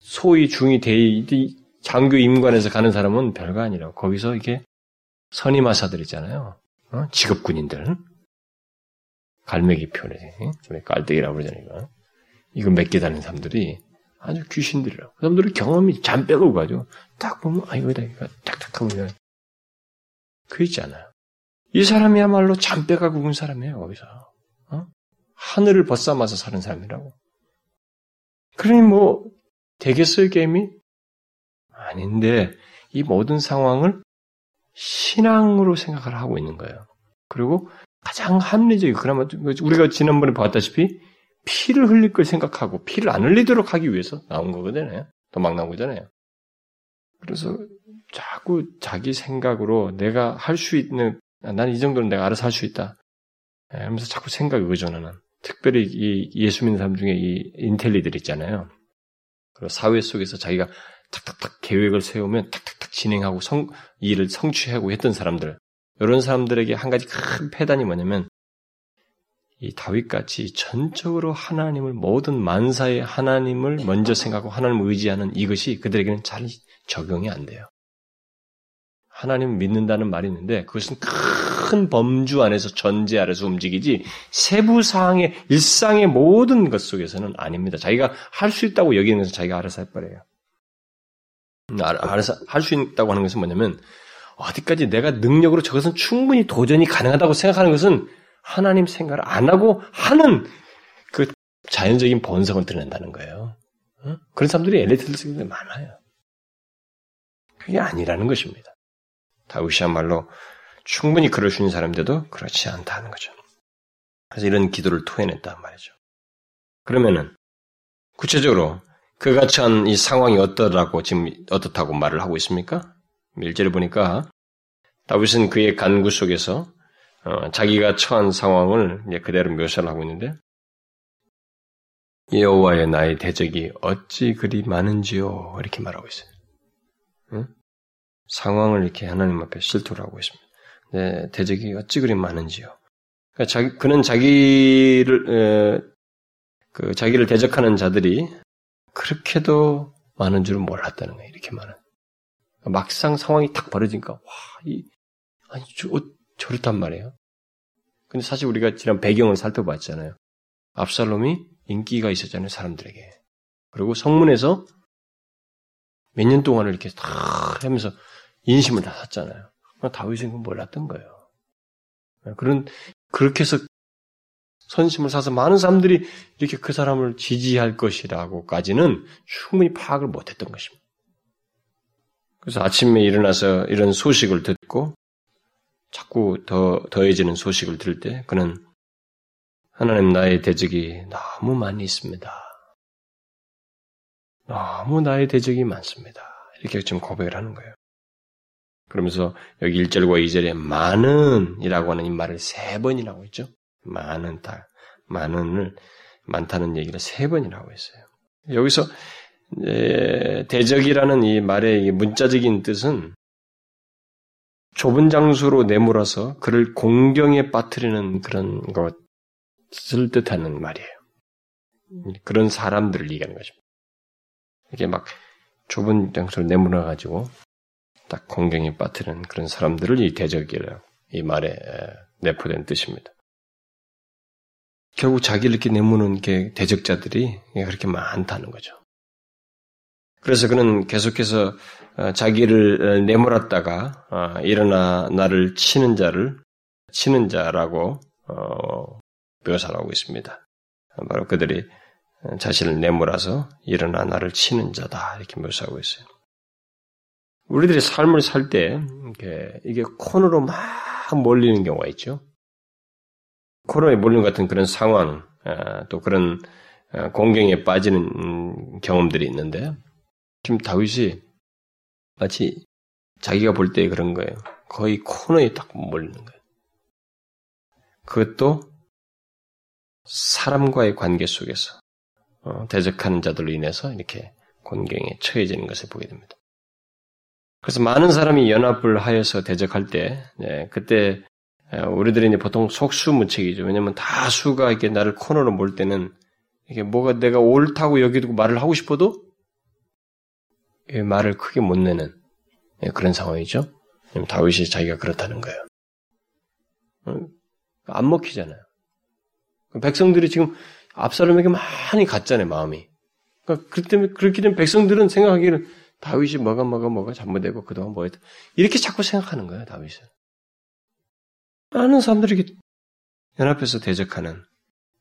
소위 중위 대위 장교 임관에서 가는 사람은 별거 아니라 거기서 이게 선임하사들 있잖아요. 어? 직업 군인들 갈매기 표래 우리 깔때기라고 그러잖아요. 이거 몇개 다는 사람들이 아주 귀신들이라고. 그 사람들은 경험이 잔빼고 가죠. 딱 보면 아 이거다 이거 딱딱 하면 그 있잖아요. 이 사람이야말로 잔뼈가 굵은 사람이에요, 거기서. 어? 하늘을 벗삼아서 사는 사람이라고. 그러니 뭐, 되겠어요, 게임이? 아닌데, 이 모든 상황을 신앙으로 생각을 하고 있는 거예요. 그리고 가장 합리적이, 그나마 우리가 지난번에 봤다시피, 피를 흘릴 걸 생각하고, 피를 안 흘리도록 하기 위해서 나온 거거든요. 도망 나온 거잖아요. 그래서 자꾸 자기 생각으로 내가 할 수 있는 나는 이 정도는 내가 알아서 할 수 있다. 하면서 예, 자꾸 생각에 의존하는. 특별히 이 예수 믿는 사람 중에 이 인텔리들 있잖아요. 그리고 사회 속에서 자기가 탁탁탁 계획을 세우면 탁탁탁 진행하고 성, 일을 성취하고 했던 사람들. 이런 사람들에게 한 가지 큰 패단이 뭐냐면 이 다윗같이 전적으로 하나님을 모든 만사의 하나님을 먼저 생각하고 하나님을 의지하는 이것이 그들에게는 잘 적용이 안 돼요. 하나님을 믿는다는 말이 있는데 그것은 큰 범주 안에서 전제 아래서 움직이지 세부 사항의 일상의 모든 것 속에서는 아닙니다. 자기가 할 수 있다고 여기는 것은 자기가 알아서 해버려요. 음, 알아서 할 수 있다고 하는 것은 뭐냐면 어디까지 내가 능력으로 저것은 충분히 도전이 가능하다고 생각하는 것은 하나님 생각을 안 하고 하는 그 자연적인 본성을 드러낸다는 거예요. 어? 그런 사람들이 엘리트들 많아요. 그게 아니라는 것입니다. 다윗이야말로 충분히 그럴 수 있는 사람들도 그렇지 않다는 거죠. 그래서 이런 기도를 토해냈단 말이죠. 그러면은 구체적으로 그가 처한 이 상황이 어떠라고 지금 어떻다고 말을 하고 있습니까? 밀제를 보니까 다윗은 그의 간구 속에서 어, 자기가 처한 상황을 이제 그대로 묘사를 하고 있는데 여호와의 나의 대적이 어찌 그리 많은지요 이렇게 말하고 있어요. 응? 상황을 이렇게 하나님 앞에 실토를 하고 있습니다. 네, 대적이 어찌 그리 많은지요. 그러니까 자기, 그는 자기를, 에, 그 자기를 대적하는 자들이 그렇게도 많은 줄은 몰랐다는 거예요. 이렇게 많은. 막상 상황이 탁 벌어지니까, 와, 이, 아니, 저, 어, 저렇단 말이에요. 근데 사실 우리가 지난 배경을 살펴봤잖아요. 압살롬이 인기가 있었잖아요, 사람들에게. 그리고 성문에서 몇 년 동안을 이렇게 탁 하면서 인심을 다 샀잖아요. 다윗은 몰랐던 거예요. 그런, 그렇게 해서 선심을 사서 많은 사람들이 이렇게 그 사람을 지지할 것이라고까지는 충분히 파악을 못했던 것입니다. 그래서 아침에 일어나서 이런 소식을 듣고 자꾸 더 더해지는 소식을 들을 때 그는 하나님 나의 대적이 너무 많이 있습니다. 너무 나의 대적이 많습니다. 이렇게 좀 고백을 하는 거예요. 그러면서 여기 1절과 2절에 많은 이라고 하는 이 말을 세 번이라고 했죠. 많은 다 많은을 많다는 얘기를 세 번이라고 했어요. 여기서 대적이라는 이 말의 문자적인 뜻은 좁은 장소로 내몰아서 그를 공경에 빠뜨리는 그런 것을 뜻하는 말이에요. 그런 사람들을 얘기하는 것입니다. 이게 막 좁은 장소로 내몰아 가지고 딱 공경에 빠뜨리는 그런 사람들을 이 대적이라 이 말에 내포된 뜻입니다. 결국 자기를 이렇게 내무는 게 대적자들이 그렇게 많다는 거죠. 그래서 그는 계속해서 어, 자기를 어, 내몰았다가 어, 일어나 나를 치는 자를 치는 자라고 묘사를 하고 있습니다. 바로 그들이 자신을 내몰아서 일어나 나를 치는 자다 이렇게 묘사하고 있어요. 우리들이 삶을 살 때 이게 코너로 막 몰리는 경우가 있죠. 코너에 몰리는 같은 그런 상황, 또 그런 공경에 빠지는 경험들이 있는데 지금 다윗이 마치 자기가 볼 때 그런 거예요. 거의 코너에 딱 몰리는 거예요. 그것도 사람과의 관계 속에서 어, 대적하는 자들로 인해서 이렇게 곤경에 처해지는 것을 보게 됩니다. 그래서 많은 사람이 연합을 하여서 대적할 때, 네, 그때 우리들이 이제 보통 속수무책이죠. 왜냐하면 다 수가 이렇게 나를 코너로 몰 때는 이게 뭐가 내가 옳다고 여기두고 말을 하고 싶어도 말을 크게 못 내는 예, 그런 상황이죠. 다윗이 자기가 그렇다는 거예요. 어? 안 먹히잖아요. 백성들이 지금 압살롬에게 많이 갔잖아요, 마음이. 그러니까 그렇기 때문에 그렇기 때문에 백성들은 생각하기를 다윗이 뭐가 뭐가 뭐가 잘못되고 그동안 뭐 했다 이렇게 자꾸 생각하는 거예요, 다윗은. 많은 사람들이 연합해서 대적하는.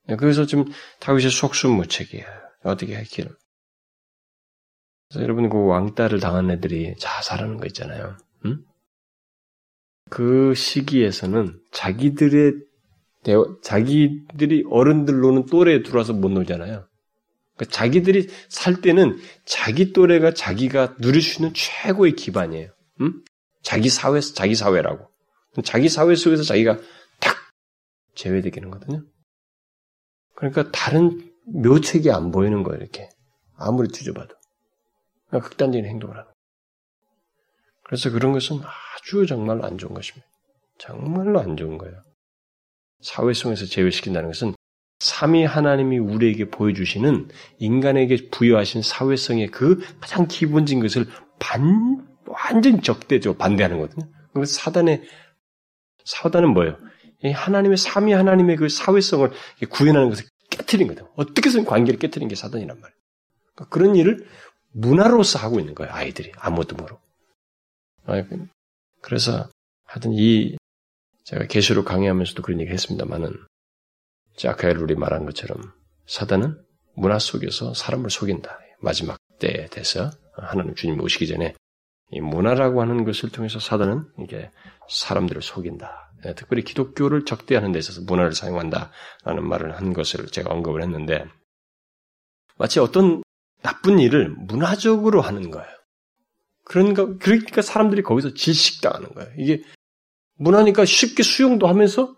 예, 그래서 지금 다윗이 속수무책이에요. 어떻게 할기를. 그래서 여러분 그 왕따를 당한 애들이 자살하는 거 있잖아요. 음? 그 시기에서는 자기들의 대화, 자기들이 어른들로는 또래에 들어와서 못 놀잖아요. 그러니까 자기들이 살 때는 자기 또래가 자기가 누릴 수 있는 최고의 기반이에요. 음? 자기 사회, 자기 사회라고. 자기 사회 속에서 자기가 탁 제외되기는 거거든요. 그러니까 다른 묘책이 안 보이는 거예요, 이렇게. 아무리 뒤져봐도. 극단적인 행동을 하는. 그래서 그런 것은 아주 정말로 안 좋은 것입니다. 정말로 안 좋은 거예요. 사회 속에서 제외시킨다는 것은 삼위 하나님이 우리에게 보여주시는 인간에게 부여하신 사회성의 그 가장 기본적인 것을 반, 완전 적대죠. 반대하는 거거든요. 그 사단의, 사단은 뭐예요? 하나님의, 삼위 하나님의 그 사회성을 구현하는 것을 깨뜨린 거다. 어떻게 해서 관계를 깨뜨린 게 사단이란 말이에요. 그러니까 그런 일을 문화로서 하고 있는 거예요, 아이들이. 아무것도 모르고. 그래서 하여튼 이 제가 계시록 강의하면서도 그런 얘기 했습니다만은 자카엘룰이 말한 것처럼 사단은 문화 속에서 사람을 속인다. 마지막 때에 대해서 하나님 주님 오시기 전에 이 문화라고 하는 것을 통해서 사단은 이게 사람들을 속인다. 네, 특별히 기독교를 적대하는 데 있어서 문화를 사용한다라는 말을 한 것을 제가 언급을 했는데 마치 어떤 나쁜 일을 문화적으로 하는 거예요. 그런가, 그러니까 사람들이 거기서 질식당하는 거예요. 이게 문화니까 쉽게 수용도 하면서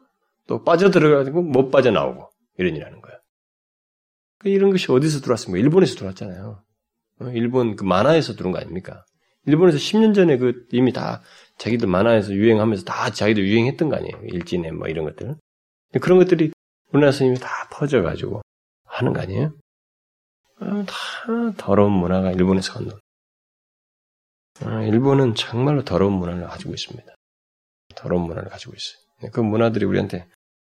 또 빠져들어가지고 못 빠져나오고 이런 일하는 거예요. 그 이런 것이 어디서 들어왔습니까? 일본에서 들어왔잖아요. 어, 일본 그 만화에서 들어온 거 아닙니까? 일본에서 10년 전에 그 이미 다 자기들 만화에서 유행하면서 다 자기들 유행했던 거 아니에요. 일진에 뭐 이런 것들. 그런 것들이 우리나라에서 이미 다 퍼져가지고 하는 거 아니에요? 다 더러운 문화가 일본에서 건너. 어, 일본은 정말로 더러운 문화를 가지고 있습니다. 더러운 문화를 가지고 있어요. 그 문화들이 우리한테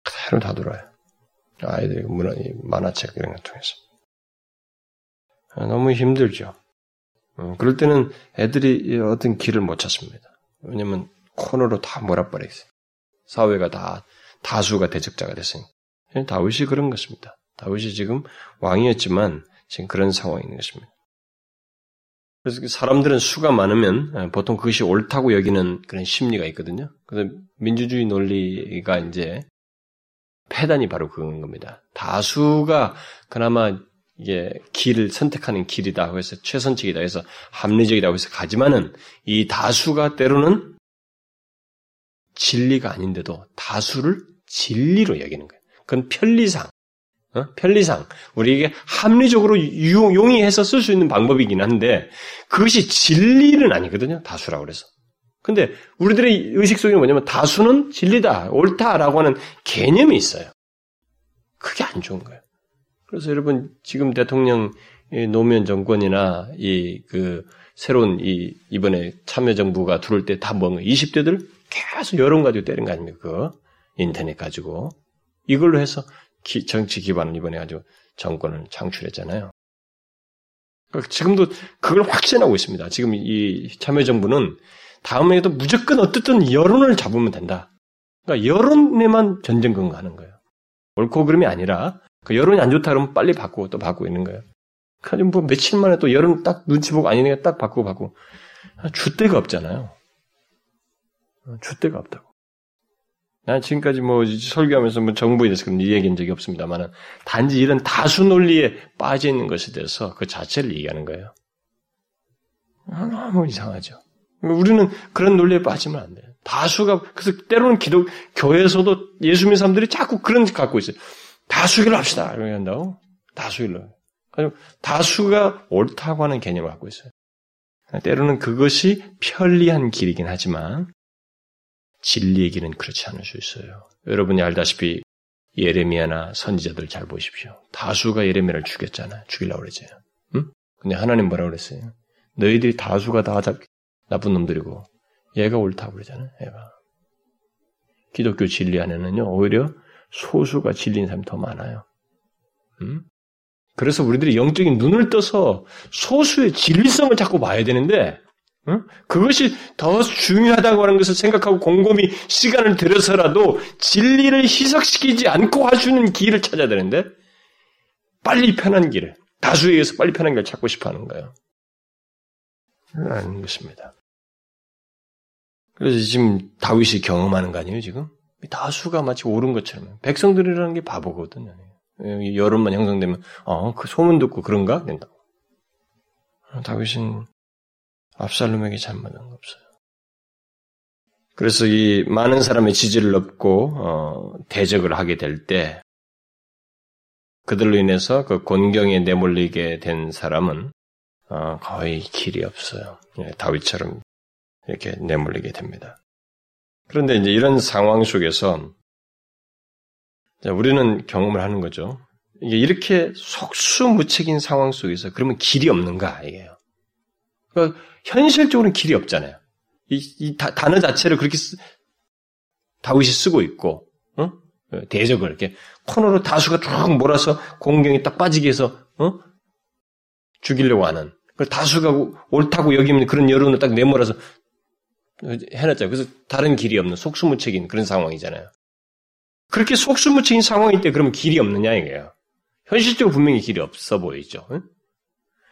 그대로 다 돌아요. 아이들이 문화, 만화책 이런 걸 통해서. 아, 너무 힘들죠. 어, 그럴 때는 애들이 어떤 길을 못 찾습니다. 왜냐면 코너로 다 몰아버려 있어요. 사회가 다 다수가 대적자가 됐으니. 다윗이 그런 것입니다. 다윗이 지금 왕이었지만 지금 그런 상황이 있는 것입니다. 그래서 그 사람들은 수가 많으면 예, 보통 그것이 옳다고 여기는 그런 심리가 있거든요. 그래서 민주주의 논리가 이제 패단이 바로 그런 겁니다. 다수가 그나마 이게 길을 선택하는 길이다 해서 최선책이다 해서 합리적이다 해서 가지만은 이 다수가 때로는 진리가 아닌데도 다수를 진리로 여기는 거예요. 그건 편리상, 어? 편리상 우리에게 합리적으로 용이해서 쓸 수 있는 방법이긴 한데 그것이 진리는 아니거든요. 다수라고 그래서. 근데 우리들의 의식 속에 뭐냐면 다수는 진리다, 옳다라고 하는 개념이 있어요. 그게 안 좋은 거예요. 그래서 여러분 지금 대통령 노무현 정권이나 이 그 새로운 이 이번에 참여정부가 들어올 때 다 뭔가 20대들 계속 여론 가지고 때린 거 아닙니까? 그 인터넷 가지고 이걸로 해서 기, 정치 기반을 이번에 가지고 정권을 창출했잖아요. 그러니까 지금도 그걸 확신하고 있습니다. 지금 이 참여정부는 다음에도 무조건 어떻든 여론을 잡으면 된다. 그러니까 여론에만 전쟁 건가하는 거예요. 옳고 그름이 아니라 그 여론이 안 좋다 그러면 빨리 바꾸고 또 바꾸고 있는 거예요. 그래서 뭐 며칠 만에 또 여론 딱 눈치 보고 아니니까 딱 바꾸고 바꾸고 주대가 없잖아요. 주대가 없다고. 난 지금까지 뭐 설교하면서 뭐 정부에 대해서 그런 얘기한 적이 없습니다만은 단지 이런 다수 논리에 빠져 있는 것에 대해서 그 자체를 얘기하는 거예요. 너무 이상하죠. 우리는 그런 논리에 빠지면 안 돼요. 다수가 그래서 때로는 기독 교회에서도 예수 믿는 사람들이 자꾸 그런 식 갖고 있어요. 다수결로 합시다. 이렇게 한다고 다수결로. 다수가 옳다고 하는 개념을 갖고 있어요. 때로는 그것이 편리한 길이긴 하지만 진리의 길은 그렇지 않을 수 있어요. 여러분이 알다시피 예레미야나 선지자들 잘 보십시오. 다수가 예레미야를 죽였잖아요. 죽이려고 그러죠. 응? 근데 하나님 뭐라 고 그랬어요? 너희들이 다수가 다 나쁜 놈들이고 얘가 옳다고 그러잖아요. 얘가. 기독교 진리 안에는요, 오히려 소수가 진리인 사람이 더 많아요. 음? 그래서 우리들이 영적인 눈을 떠서 소수의 진리성을 자꾸 봐야 되는데, 음? 그것이 더 중요하다고 하는 것을 생각하고 곰곰이 시간을 들여서라도 진리를 희석시키지 않고 있는 길을 찾아야 되는데, 빨리 편한 길을, 다수에 의해서 빨리 편한 길을 찾고 싶어 하는 거예요. 아닌 것입니다. 그래서 지금 다윗이 경험하는 거 아니에요, 지금? 다수가 마치 옳은 것처럼. 백성들이라는 게 바보거든요. 여론만 형성되면, 어, 그 소문 듣고 그런가? 된다고. 다윗은 압살롬에게 잘못한 거 없어요. 그래서 이 많은 사람의 지지를 얻고, 어, 대적을 하게 될 때, 그들로 인해서 그 곤경에 내몰리게 된 사람은, 어, 거의 길이 없어요. 예, 다윗처럼 이렇게 내몰리게 됩니다. 그런데 이제 이런 상황 속에서 우리는 경험을 하는 거죠. 이게 이렇게 속수무책인 상황 속에서 그러면 길이 없는가 이게요. 그러니까 현실적으로는 길이 없잖아요. 이, 이 다, 단어 자체를 그렇게 쓰, 다윗이 쓰고 있고, 어? 대적을 이렇게 코너로 다수가 쭉 몰아서 공경이 딱 빠지게 해서 어? 죽이려고 하는. 다수가 옳다고 여기면 그런 여론을 딱 내몰아서 해놨잖아요. 그래서 다른 길이 없는 속수무책인 그런 상황이잖아요. 그렇게 속수무책인 상황일 때 그러면 길이 없느냐 이거예요. 현실적으로 분명히 길이 없어 보이죠.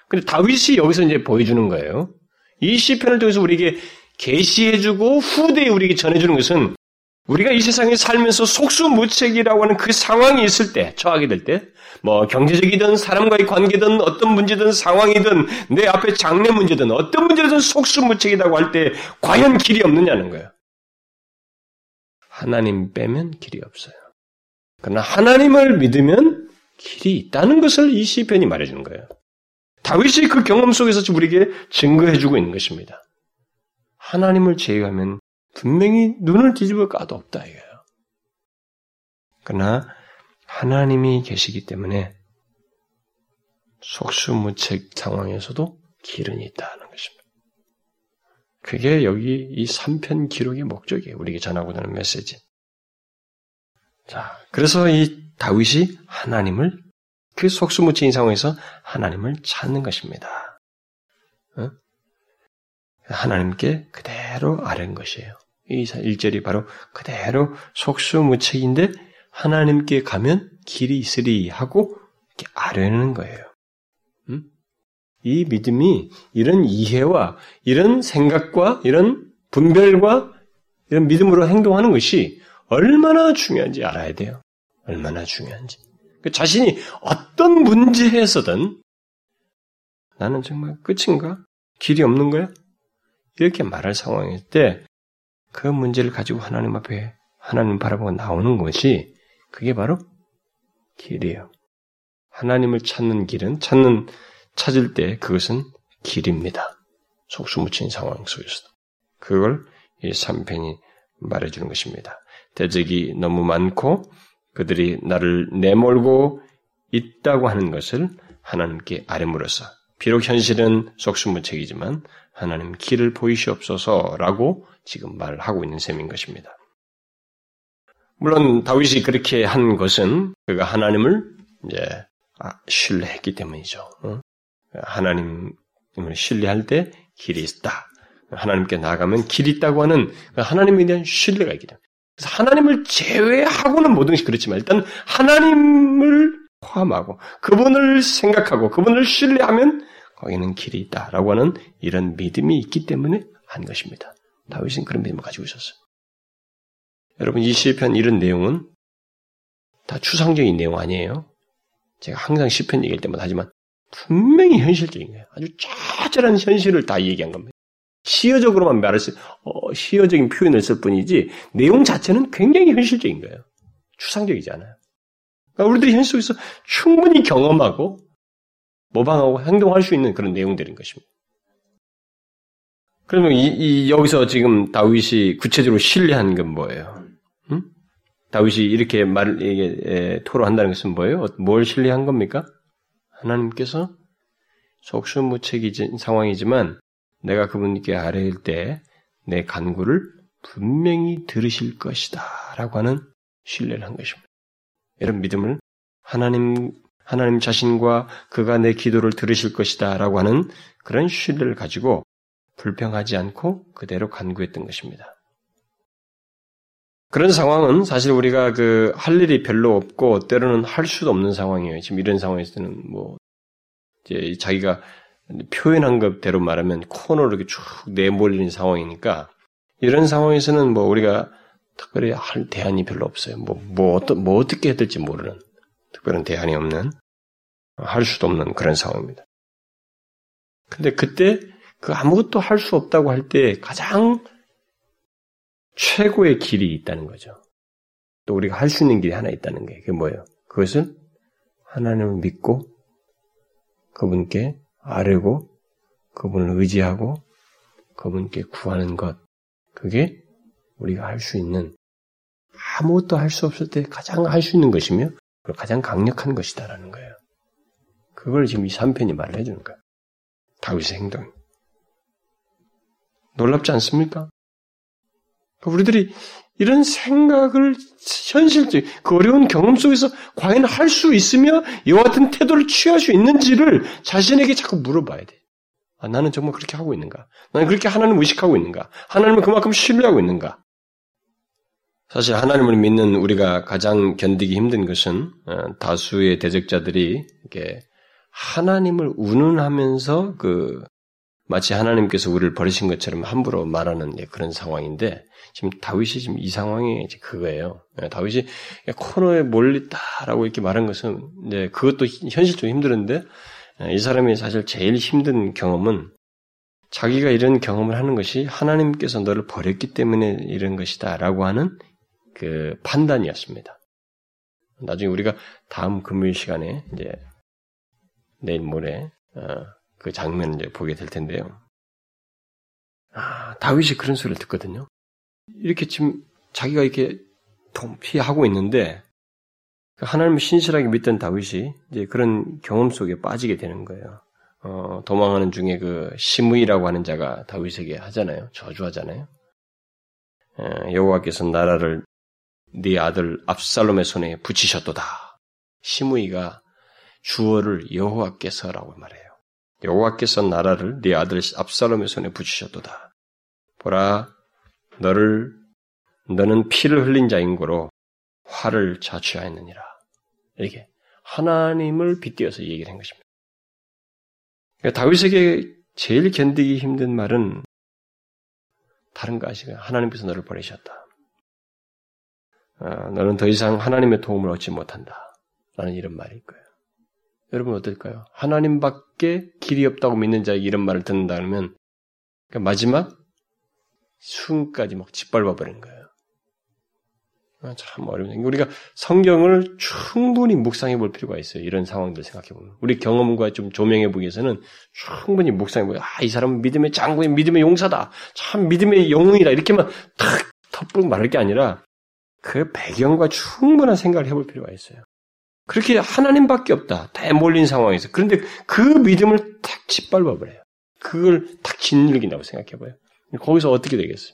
근데 다윗이 여기서 이제 보여주는 거예요. 이 시편을 통해서 우리에게 계시해주고 후대에 우리에게 전해주는 것은 우리가 이 세상에 살면서 속수무책이라고 하는 그 상황이 있을 때, 처하게 될 때, 뭐 경제적이든 사람과의 관계든 어떤 문제든 상황이든 내 앞에 장래 문제든 어떤 문제든 속수무책이라고 할 때 과연 길이 없느냐는 거예요. 하나님 빼면 길이 없어요. 그러나 하나님을 믿으면 길이 있다는 것을 이 시편이 말해주는 거예요. 다윗이 그 경험 속에서 우리에게 증거해주고 있는 것입니다. 하나님을 제외하면 분명히 눈을 뒤집어 까도 없다 이거예요. 그러나 하나님이 계시기 때문에 속수무책 상황에서도 길은 있다는 것입니다. 그게 여기 이 3편 기록의 목적이에요. 우리에게 전하고자 하는 메시지. 자, 그래서 이 다윗이 하나님을 그 속수무책인 상황에서 하나님을 찾는 것입니다. 어? 하나님께 그대로 아는 것이에요. 이 1절이 바로 그대로 속수무책인데 하나님께 가면 길이 있으리 하고 아뢰는 거예요. 음? 이 믿음이 이런 이해와 이런 생각과 이런 분별과 이런 믿음으로 행동하는 것이 얼마나 중요한지 알아야 돼요. 얼마나 중요한지. 그 자신이 어떤 문제에서든 나는 정말 끝인가? 길이 없는 거야? 이렇게 말할 상황일 때 그 문제를 가지고 하나님 앞에 하나님 바라보고 나오는 것이 그게 바로 길이에요. 하나님을 찾는 길은 찾는 찾을 때 그것은 길입니다. 속수무친 상황 속에서도 그걸 이 3편이 말해주는 것입니다. 대적이 너무 많고 그들이 나를 내몰고 있다고 하는 것을 하나님께 아뢰물어서 비록 현실은 속수무책이지만 하나님 길을 보이시옵소서라고 지금 말하고 있는 셈인 것입니다. 물론 다윗이 그렇게 한 것은 그가 하나님을 이제 아, 신뢰했기 때문이죠. 어? 하나님을 신뢰할 때 길이 있다. 하나님께 나가면 길이 있다고 하는 하나님에 대한 신뢰가 있기 때문에. 그래서 하나님을 제외하고는 모든 것이 그렇지만 일단 하나님을 포함하고 그분을 생각하고 그분을 신뢰하면 거기는 길이 있다라고 하는 이런 믿음이 있기 때문에 한 것입니다. 다윗은 그런 믿음을 가지고 있었어요. 여러분 이 시편 이런 내용은 다 추상적인 내용 아니에요. 제가 항상 시편 얘기할 때마다 하지만 분명히 현실적인 거예요. 아주 짜잘한 현실을 다 얘기한 겁니다. 시어적으로만 말했을 어, 시어적인 표현을 쓸 뿐이지 내용 자체는 굉장히 현실적인 거예요. 추상적이지 않아요. 그러니까 우리들이 현실 속에서 충분히 경험하고 모방하고 행동할 수 있는 그런 내용들인 것입니다. 그러면 이, 이 여기서 지금 다윗이 구체적으로 신뢰한 건 뭐예요? 응? 다윗이 이렇게 말을 이게 토로한다는 것은 뭐예요? 뭘 신뢰한 겁니까? 하나님께서 속수무책인 상황이지만 내가 그분께 아뢰일 때 내 간구를 분명히 들으실 것이다. 라고 하는 신뢰를 한 것입니다. 이런 믿음을 하나님, 하나님 자신과 그가 내 기도를 들으실 것이다. 라고 하는 그런 신뢰를 가지고 불평하지 않고 그대로 간구했던 것입니다. 그런 상황은 사실 우리가 그 할 일이 별로 없고 때로는 할 수도 없는 상황이에요. 지금 이런 상황에서는 뭐 이제 자기가 표현한 것대로 말하면 코너로 이렇게 쭉 내몰리는 상황이니까 이런 상황에서는 뭐 우리가 특별히 할 대안이 별로 없어요. 뭐, 뭐, 어떤, 뭐 어떻게 해야 될지 모르는 특별한 대안이 없는 할 수도 없는 그런 상황입니다. 근데 그때 그 아무것도 할 수 없다고 할 때 가장 최고의 길이 있다는 거죠. 또 우리가 할 수 있는 길이 하나 있다는 게 그게 뭐예요? 그것은 하나님을 믿고 그분께 아뢰고 그분을 의지하고 그분께 구하는 것. 그게 우리가 할 수 있는 아무것도 할 수 없을 때 가장 할 수 있는 것이며 가장 강력한 것이다라는 거예요. 그걸 지금 이 3편이 말을 해주는 거예요. 다윗의 행동. 놀랍지 않습니까? 우리들이 이런 생각을 현실적, 그 어려운 경험 속에서 과연 할 수 있으며 이와 같은 태도를 취할 수 있는지를 자신에게 자꾸 물어봐야 돼. 아, 나는 정말 그렇게 하고 있는가? 나는 그렇게 하나님을 의식하고 있는가? 하나님을 그만큼 신뢰하고 있는가? 사실 하나님을 믿는 우리가 가장 견디기 힘든 것은 어, 다수의 대적자들이 이렇게 하나님을 운운하면서 그 마치 하나님께서 우리를 버리신 것처럼 함부로 말하는 그런 상황인데 지금 다윗이 지금 이 상황이 그거예요. 예, 다윗이 코너에 몰렸다라고 이렇게 말한 것은 이제 그것도 현실적으로 힘들었는데 예, 이 사람이 사실 제일 힘든 경험은 자기가 이런 경험을 하는 것이 하나님께서 너를 버렸기 때문에 이런 것이다라고 하는 그 판단이었습니다. 나중에 우리가 다음 금요일 시간에 이제 내일 모레 어, 그 장면을 이제 보게 될 텐데요. 아, 다윗이 그런 소리를 듣거든요. 이렇게 지금 자기가 이렇게 동피하고 있는데 하나님을 신실하게 믿던 다윗이 이제 그런 경험 속에 빠지게 되는 거예요. 어, 도망하는 중에 그 시므이라고 하는 자가 다윗에게 하잖아요. 저주하잖아요. 여호와께서 나라를 네 아들 압살롬의 손에 붙이셨도다. 시므이가 주어를 여호와께서라고 말해요. 여호와께서 나라를 네 아들 압살롬의 손에 붙이셨도다. 보라, 너를 너는 피를 흘린 자인 고로 화를 자취하였느니라. 이렇게 하나님을 빗대어서 얘기를 한 것입니다. 그러니까 다윗에게 제일 견디기 힘든 말은 다른 것이 하나님께서 너를 버리셨다. 아, 너는 더 이상 하나님의 도움을 얻지 못한다. 라는 이런 말일 거예요. 여러분 어떨까요? 하나님밖에 길이 없다고 믿는 자에게 이런 말을 듣는다 그러면 그러니까 마지막 순까지 막 짓밟아 버리는 거예요. 아, 참 어렵네요. 우리가 성경을 충분히 묵상해 볼 필요가 있어요. 이런 상황들 생각해 보면. 우리 경험과 좀 조명해 보기 위해서는 충분히 묵상해 보고, 아, 이 사람은 믿음의 장군이 믿음의 용사다. 참 믿음의 영웅이다. 이렇게만 탁 덮고 말할 게 아니라 그 배경과 충분한 생각을 해볼 필요가 있어요. 그렇게 하나님밖에 없다. 대몰린 상황에서. 그런데 그 믿음을 탁 짓밟아 버려요. 그걸 탁 짓눌긴다고 생각해 봐요. 거기서 어떻게 되겠어요?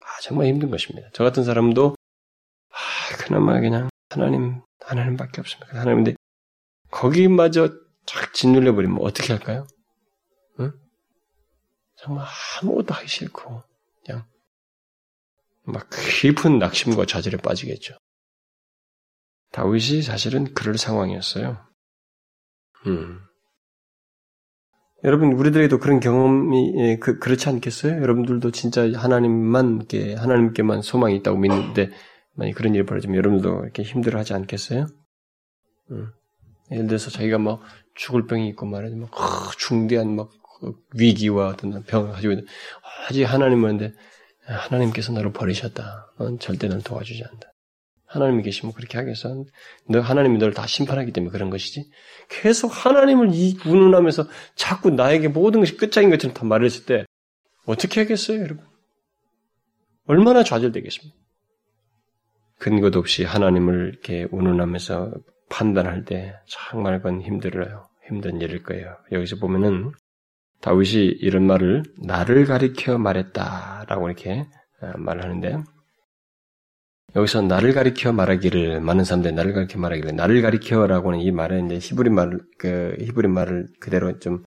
아, 정말 힘든 것입니다. 저 같은 사람도 아, 그나마 그냥 하나님, 하나님밖에 없습니다. 하나님인데 거기마저 착 짓눌려 버리면 어떻게 할까요? 응? 정말 아무것도 하기 싫고 그냥 막 깊은 낙심과 좌절에 빠지겠죠. 다윗이 사실은 그럴 상황이었어요. 음. 여러분 우리들에도 그런 경험이 예, 그, 그렇지 않겠어요? 여러분들도 진짜 하나님만 하나님께만 소망이 있다고 믿는데 만약 그런 일이 벌어지면 여러분도 이렇게 힘들어하지 않겠어요? 음. 예를 들어서 자기가 막 죽을 병이 있고 말하지 막 중대한 막 위기와 어떤 병을 가지고 있는 아직 하나님은 하나님께서 너를 버리셨다. 넌 절대 널 도와주지 않는다. 하나님이 계시면 그렇게 하겠어? 너 하나님이 너를 다 심판하기 때문에 그런 것이지. 계속 하나님을 이 운운하면서 자꾸 나에게 모든 것이 끝장인 것처럼 다 말했을 때 어떻게 하겠어요, 여러분? 얼마나 좌절되겠습니까? 근거도 없이 하나님을 이렇게 운운하면서 판단할 때 정말 그건 힘들어요. 힘든 일일 거예요. 여기서 보면은 다윗이 이런 말을 나를 가리켜 말했다라고 이렇게 어, 말을 하는데 여기서 나를 가리켜 말하기를 많은 사람들이 나를 가리켜 말하기를 나를 가리켜라고 하는 이 말은 이제 히브리 말을 그 히브리 말을 그대로 좀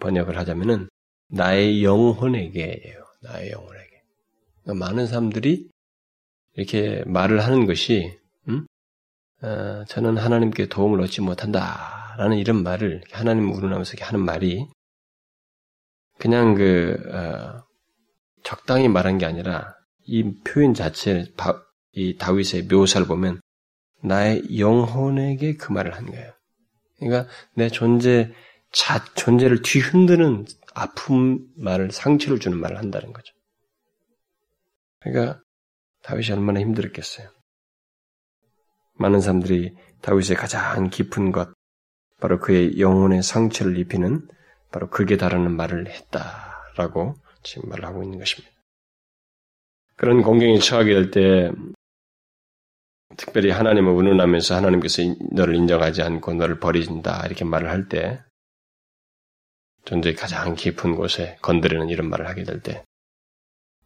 번역을 하자면은 나의 영혼에게예요. 나의 영혼에게. 그러니까 많은 사람들이 이렇게 말을 하는 것이 음? 어, 저는 하나님께 도움을 얻지 못한다라는 이런 말을 하나님 우러나면서 하는 말이 그냥 그 어, 적당히 말한 게 아니라 이 표현 자체 이 다윗의 묘사를 보면 나의 영혼에게 그 말을 한 거예요. 그러니까 내 존재 자 존재를 뒤흔드는 아픔 말을 상처를 주는 말을 한다는 거죠. 그러니까 다윗이 얼마나 힘들었겠어요. 많은 사람들이 다윗의 가장 깊은 것, 바로 그의 영혼의 상처를 입히는 바로 극에 달하는 말을 했다라고 지금 말을 하고 있는 것입니다. 그런 공경에 처하게 될 때, 특별히 하나님을 운운하면서 하나님께서 너를 인정하지 않고 너를 버린다 이렇게 말을 할 때, 존재의 가장 깊은 곳에 건드리는 이런 말을 하게 될 때,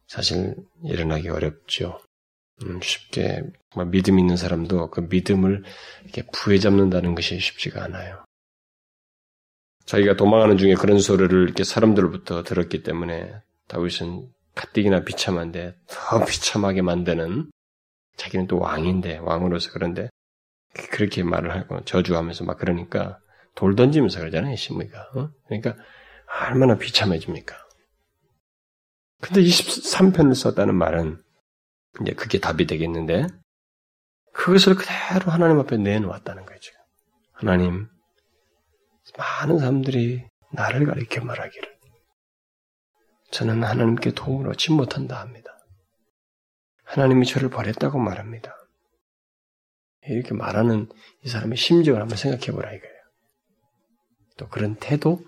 사실 일어나기 어렵죠. 음, 쉽게 믿음 있는 사람도 그 믿음을 이렇게 부여잡는다는 것이 쉽지가 않아요. 자기가 도망하는 중에 그런 소리를 이렇게 사람들로부터 들었기 때문에 다윗은 가뜩이나 비참한데 더 비참하게 만드는 자기는 또 왕인데 왕으로서 그런데 그렇게 말을 하고 저주하면서 막 그러니까 돌 던지면서 그러잖아요 시므이가 어? 그러니까 얼마나 비참해집니까? 근데 23편을 썼다는 말은 이제 그게 답이 되겠는데 그것을 그대로 하나님 앞에 내놓았다는 거죠. 하나님, 많은 사람들이 나를 가리켜 말하기를 저는 하나님께 도움을 얻지 못한다 합니다. 하나님이 저를 버렸다고 말합니다. 이렇게 말하는 이 사람의 심정을 한번 생각해 보라 이거예요. 또 그런 태도,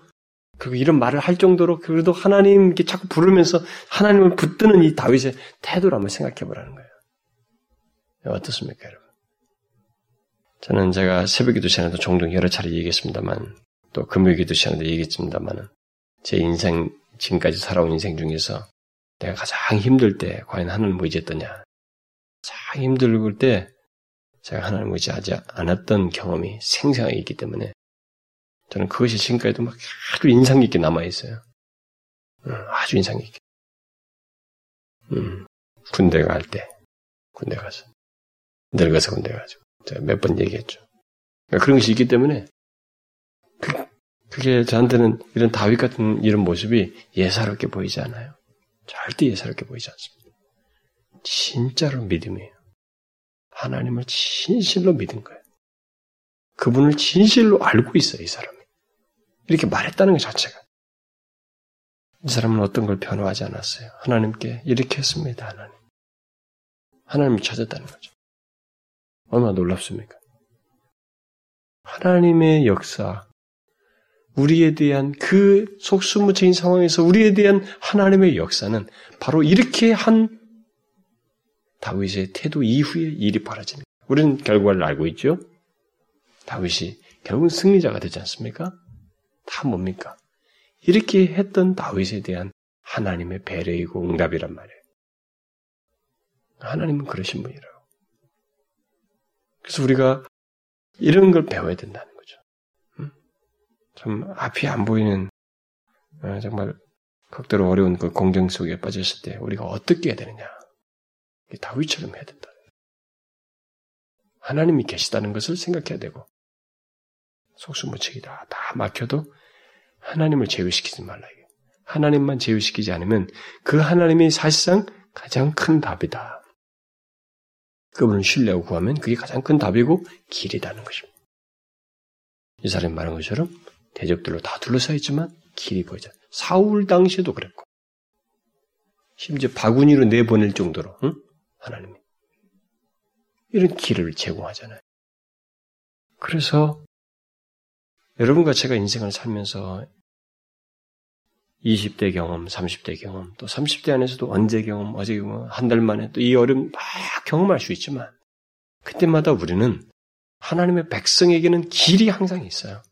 그리고 이런 말을 할 정도로 그래도 하나님 이렇게 자꾸 부르면서 하나님을 붙드는 이 다윗의 태도를 한번 생각해 보라는 거예요. 어떻습니까, 여러분? 저는 제가 새벽 기도 시간에도 종종 여러 차례 얘기했습니다만 또 금요기도 시간에도 얘기했습니다만은 제 인생 지금까지 살아온 인생 중에서 내가 가장 힘들 때 과연 하나님을 의지했더냐 가장 힘들 때 제가 하나님을 의지하지 않았던 경험이 생생하게 있기 때문에 저는 그것이 지금까지도 막 아주 인상 깊게 남아 있어요. 음, 아주 인상 깊게. 음, 군대 갈 때, 군대 가서 늙어서 군대 가지고 제가 몇 번 얘기했죠. 그러니까 그런 것이 있기 때문에 그, 그게 저한테는 이런 다윗 같은 이런 모습이 예사롭게 보이지 않아요. 절대 예사롭게 보이지 않습니다. 진짜로 믿음이에요. 하나님을 진실로 믿은 거예요. 그분을 진실로 알고 있어요, 이 사람이. 이렇게 말했다는 것 자체가. 이 사람은 어떤 걸 변호하지 않았어요. 하나님께 이렇게 했습니다, 하나님. 하나님을 찾았다는 거죠. 얼마나 놀랍습니까? 하나님의 역사, 우리에 대한 그 속수무책인 상황에서 우리에 대한 하나님의 역사는 바로 이렇게 한 다윗의 태도 이후에 일이 벌어집니다. 우리는 결과를 알고 있죠? 다윗이 결국은 승리자가 되지 않습니까? 다 뭡니까? 이렇게 했던 다윗에 대한 하나님의 배려이고 응답이란 말이에요. 하나님은 그러신 분이라고. 그래서 우리가 이런 걸 배워야 된다는 참 앞이 안 보이는 어, 정말 극도로 어려운 그 공정 속에 빠졌을 때 우리가 어떻게 해야 되느냐. 다윗처럼 해야 된다. 하나님이 계시다는 것을 생각해야 되고 속수무책이다. 다 막혀도 하나님을 제외시키지 말라. 하나님만 제외시키지 않으면 그 하나님이 사실상 가장 큰 답이다. 그분을 신뢰하고 구하면 그게 가장 큰 답이고 길이라는 것입니다. 이 사람이 말한 것처럼 대적들로 다 둘러싸여 있지만 길이 보이죠. 사울 당시에도 그랬고 심지어 바구니로 내보낼 정도로 응? 하나님이 이런 길을 제공하잖아요. 그래서 여러분과 제가 인생을 살면서 20대 경험, 30대 경험, 또 30대 안에서도 언제 경험, 어제 경험, 한 달 만에 또이 어려움 막 경험할 수 있지만, 그때마다 우리는 하나님의 백성에게는 길이 항상 있어요.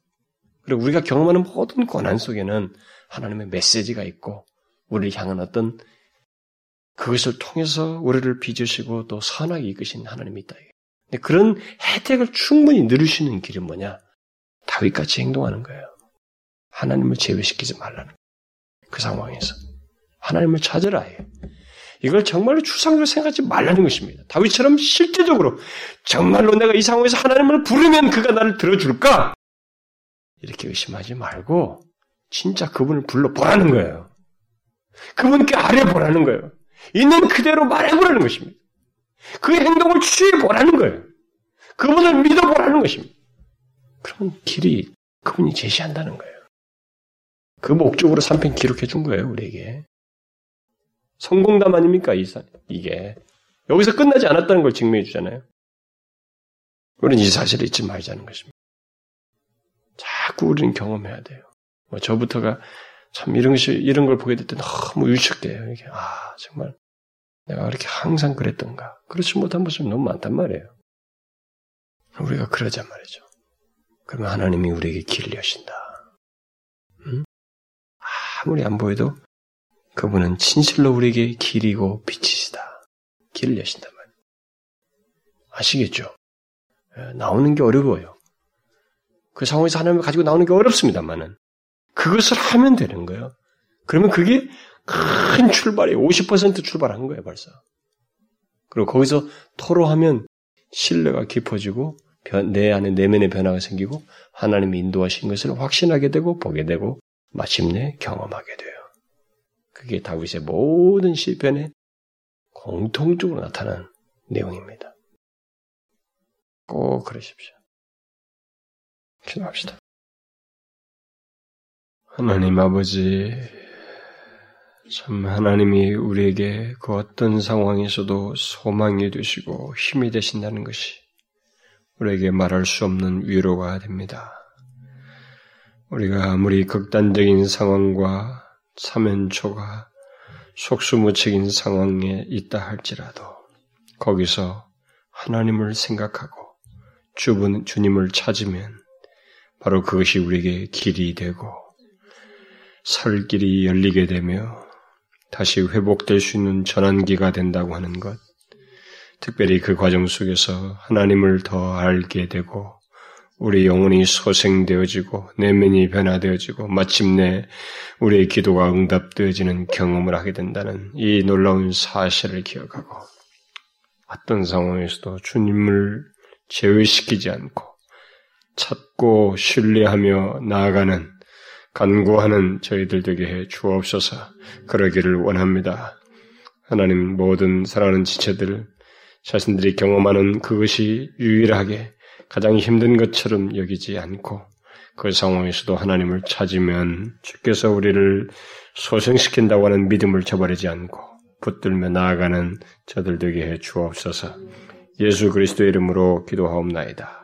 그리고 우리가 경험하는 모든 고난 속에는 하나님의 메시지가 있고, 우리를 향한 어떤 그것을 통해서 우리를 빚으시고 또 선하게 이끄신 하나님이 있다. 근데 그런 혜택을 충분히 누리시는 길은 뭐냐? 다윗같이 행동하는 거예요. 하나님을 제외시키지 말라는 그 상황에서 하나님을 찾으라 해요. 이걸 정말로 추상적으로 생각하지 말라는 것입니다. 다윗처럼 실제적으로 정말로 내가 이 상황에서 하나님을 부르면 그가 나를 들어줄까? 이렇게 의심하지 말고 진짜 그분을 불러보라는 거예요. 그분께 아뢰보라는 거예요. 있는 그대로 말해보라는 것입니다. 그 행동을 취해보라는 거예요. 그분을 믿어보라는 것입니다. 그러면 길이 그분이 제시한다는 거예요. 그 목적으로 3편 기록해 준 거예요, 우리에게. 성공담 아닙니까, 이게. 여기서 끝나지 않았다는 걸 증명해 주잖아요. 우리는 이 사실을 잊지 말자는 것입니다. 자꾸 우리는 경험해야 돼요. 뭐 저부터가 참 이런 것이, 이런 걸 보게 될 때 너무 유축돼요. 이게, 아, 정말. 내가 그렇게 항상 그랬던가. 그렇지 못한 모습이 너무 많단 말이에요. 우리가 그러자 말이죠. 그러면 하나님이 우리에게 길을 여신다. 응? 아무리 안 보여도 그분은 진실로 우리에게 길이고 빛이시다. 길을 여신단 말이에요. 아시겠죠? 예, 나오는 게 어려워요. 그 상황에서 하나님을 가지고 나오는 게 어렵습니다만은 그것을 하면 되는 거예요. 그러면 그게 큰 출발이에요. 50% 출발한 거예요, 벌써. 그리고 거기서 토로하면 신뢰가 깊어지고 내 안에 내면의 변화가 생기고 하나님이 인도하신 것을 확신하게 되고 보게 되고 마침내 경험하게 돼요. 그게 다윗의 모든 시편에 공통적으로 나타난 내용입니다. 꼭 그러십시오. 기도합시다. 하나님 아버지, 참 하나님이 우리에게 그 어떤 상황에서도 소망이 되시고 힘이 되신다는 것이 우리에게 말할 수 없는 위로가 됩니다. 우리가 아무리 극단적인 상황과 사면초가 속수무책인 상황에 있다 할지라도 거기서 하나님을 생각하고 주분, 주님을 찾으면 바로 그것이 우리에게 길이 되고 살 길이 열리게 되며 다시 회복될 수 있는 전환기가 된다고 하는 것. 특별히 그 과정 속에서 하나님을 더 알게 되고 우리 영혼이 소생되어지고 내면이 변화되어지고 마침내 우리의 기도가 응답되어지는 경험을 하게 된다는 이 놀라운 사실을 기억하고 어떤 상황에서도 주님을 제외시키지 않고 찾고 신뢰하며 나아가는 간구하는 저희들 되게 해 주옵소서 그러기를 원합니다. 하나님 모든 사랑하는 지체들 자신들이 경험하는 그것이 유일하게 가장 힘든 것처럼 여기지 않고 그 상황에서도 하나님을 찾으면 주께서 우리를 소생시킨다고 하는 믿음을 저버리지 않고 붙들며 나아가는 저들 되게 해 주옵소서. 예수 그리스도의 이름으로 기도하옵나이다.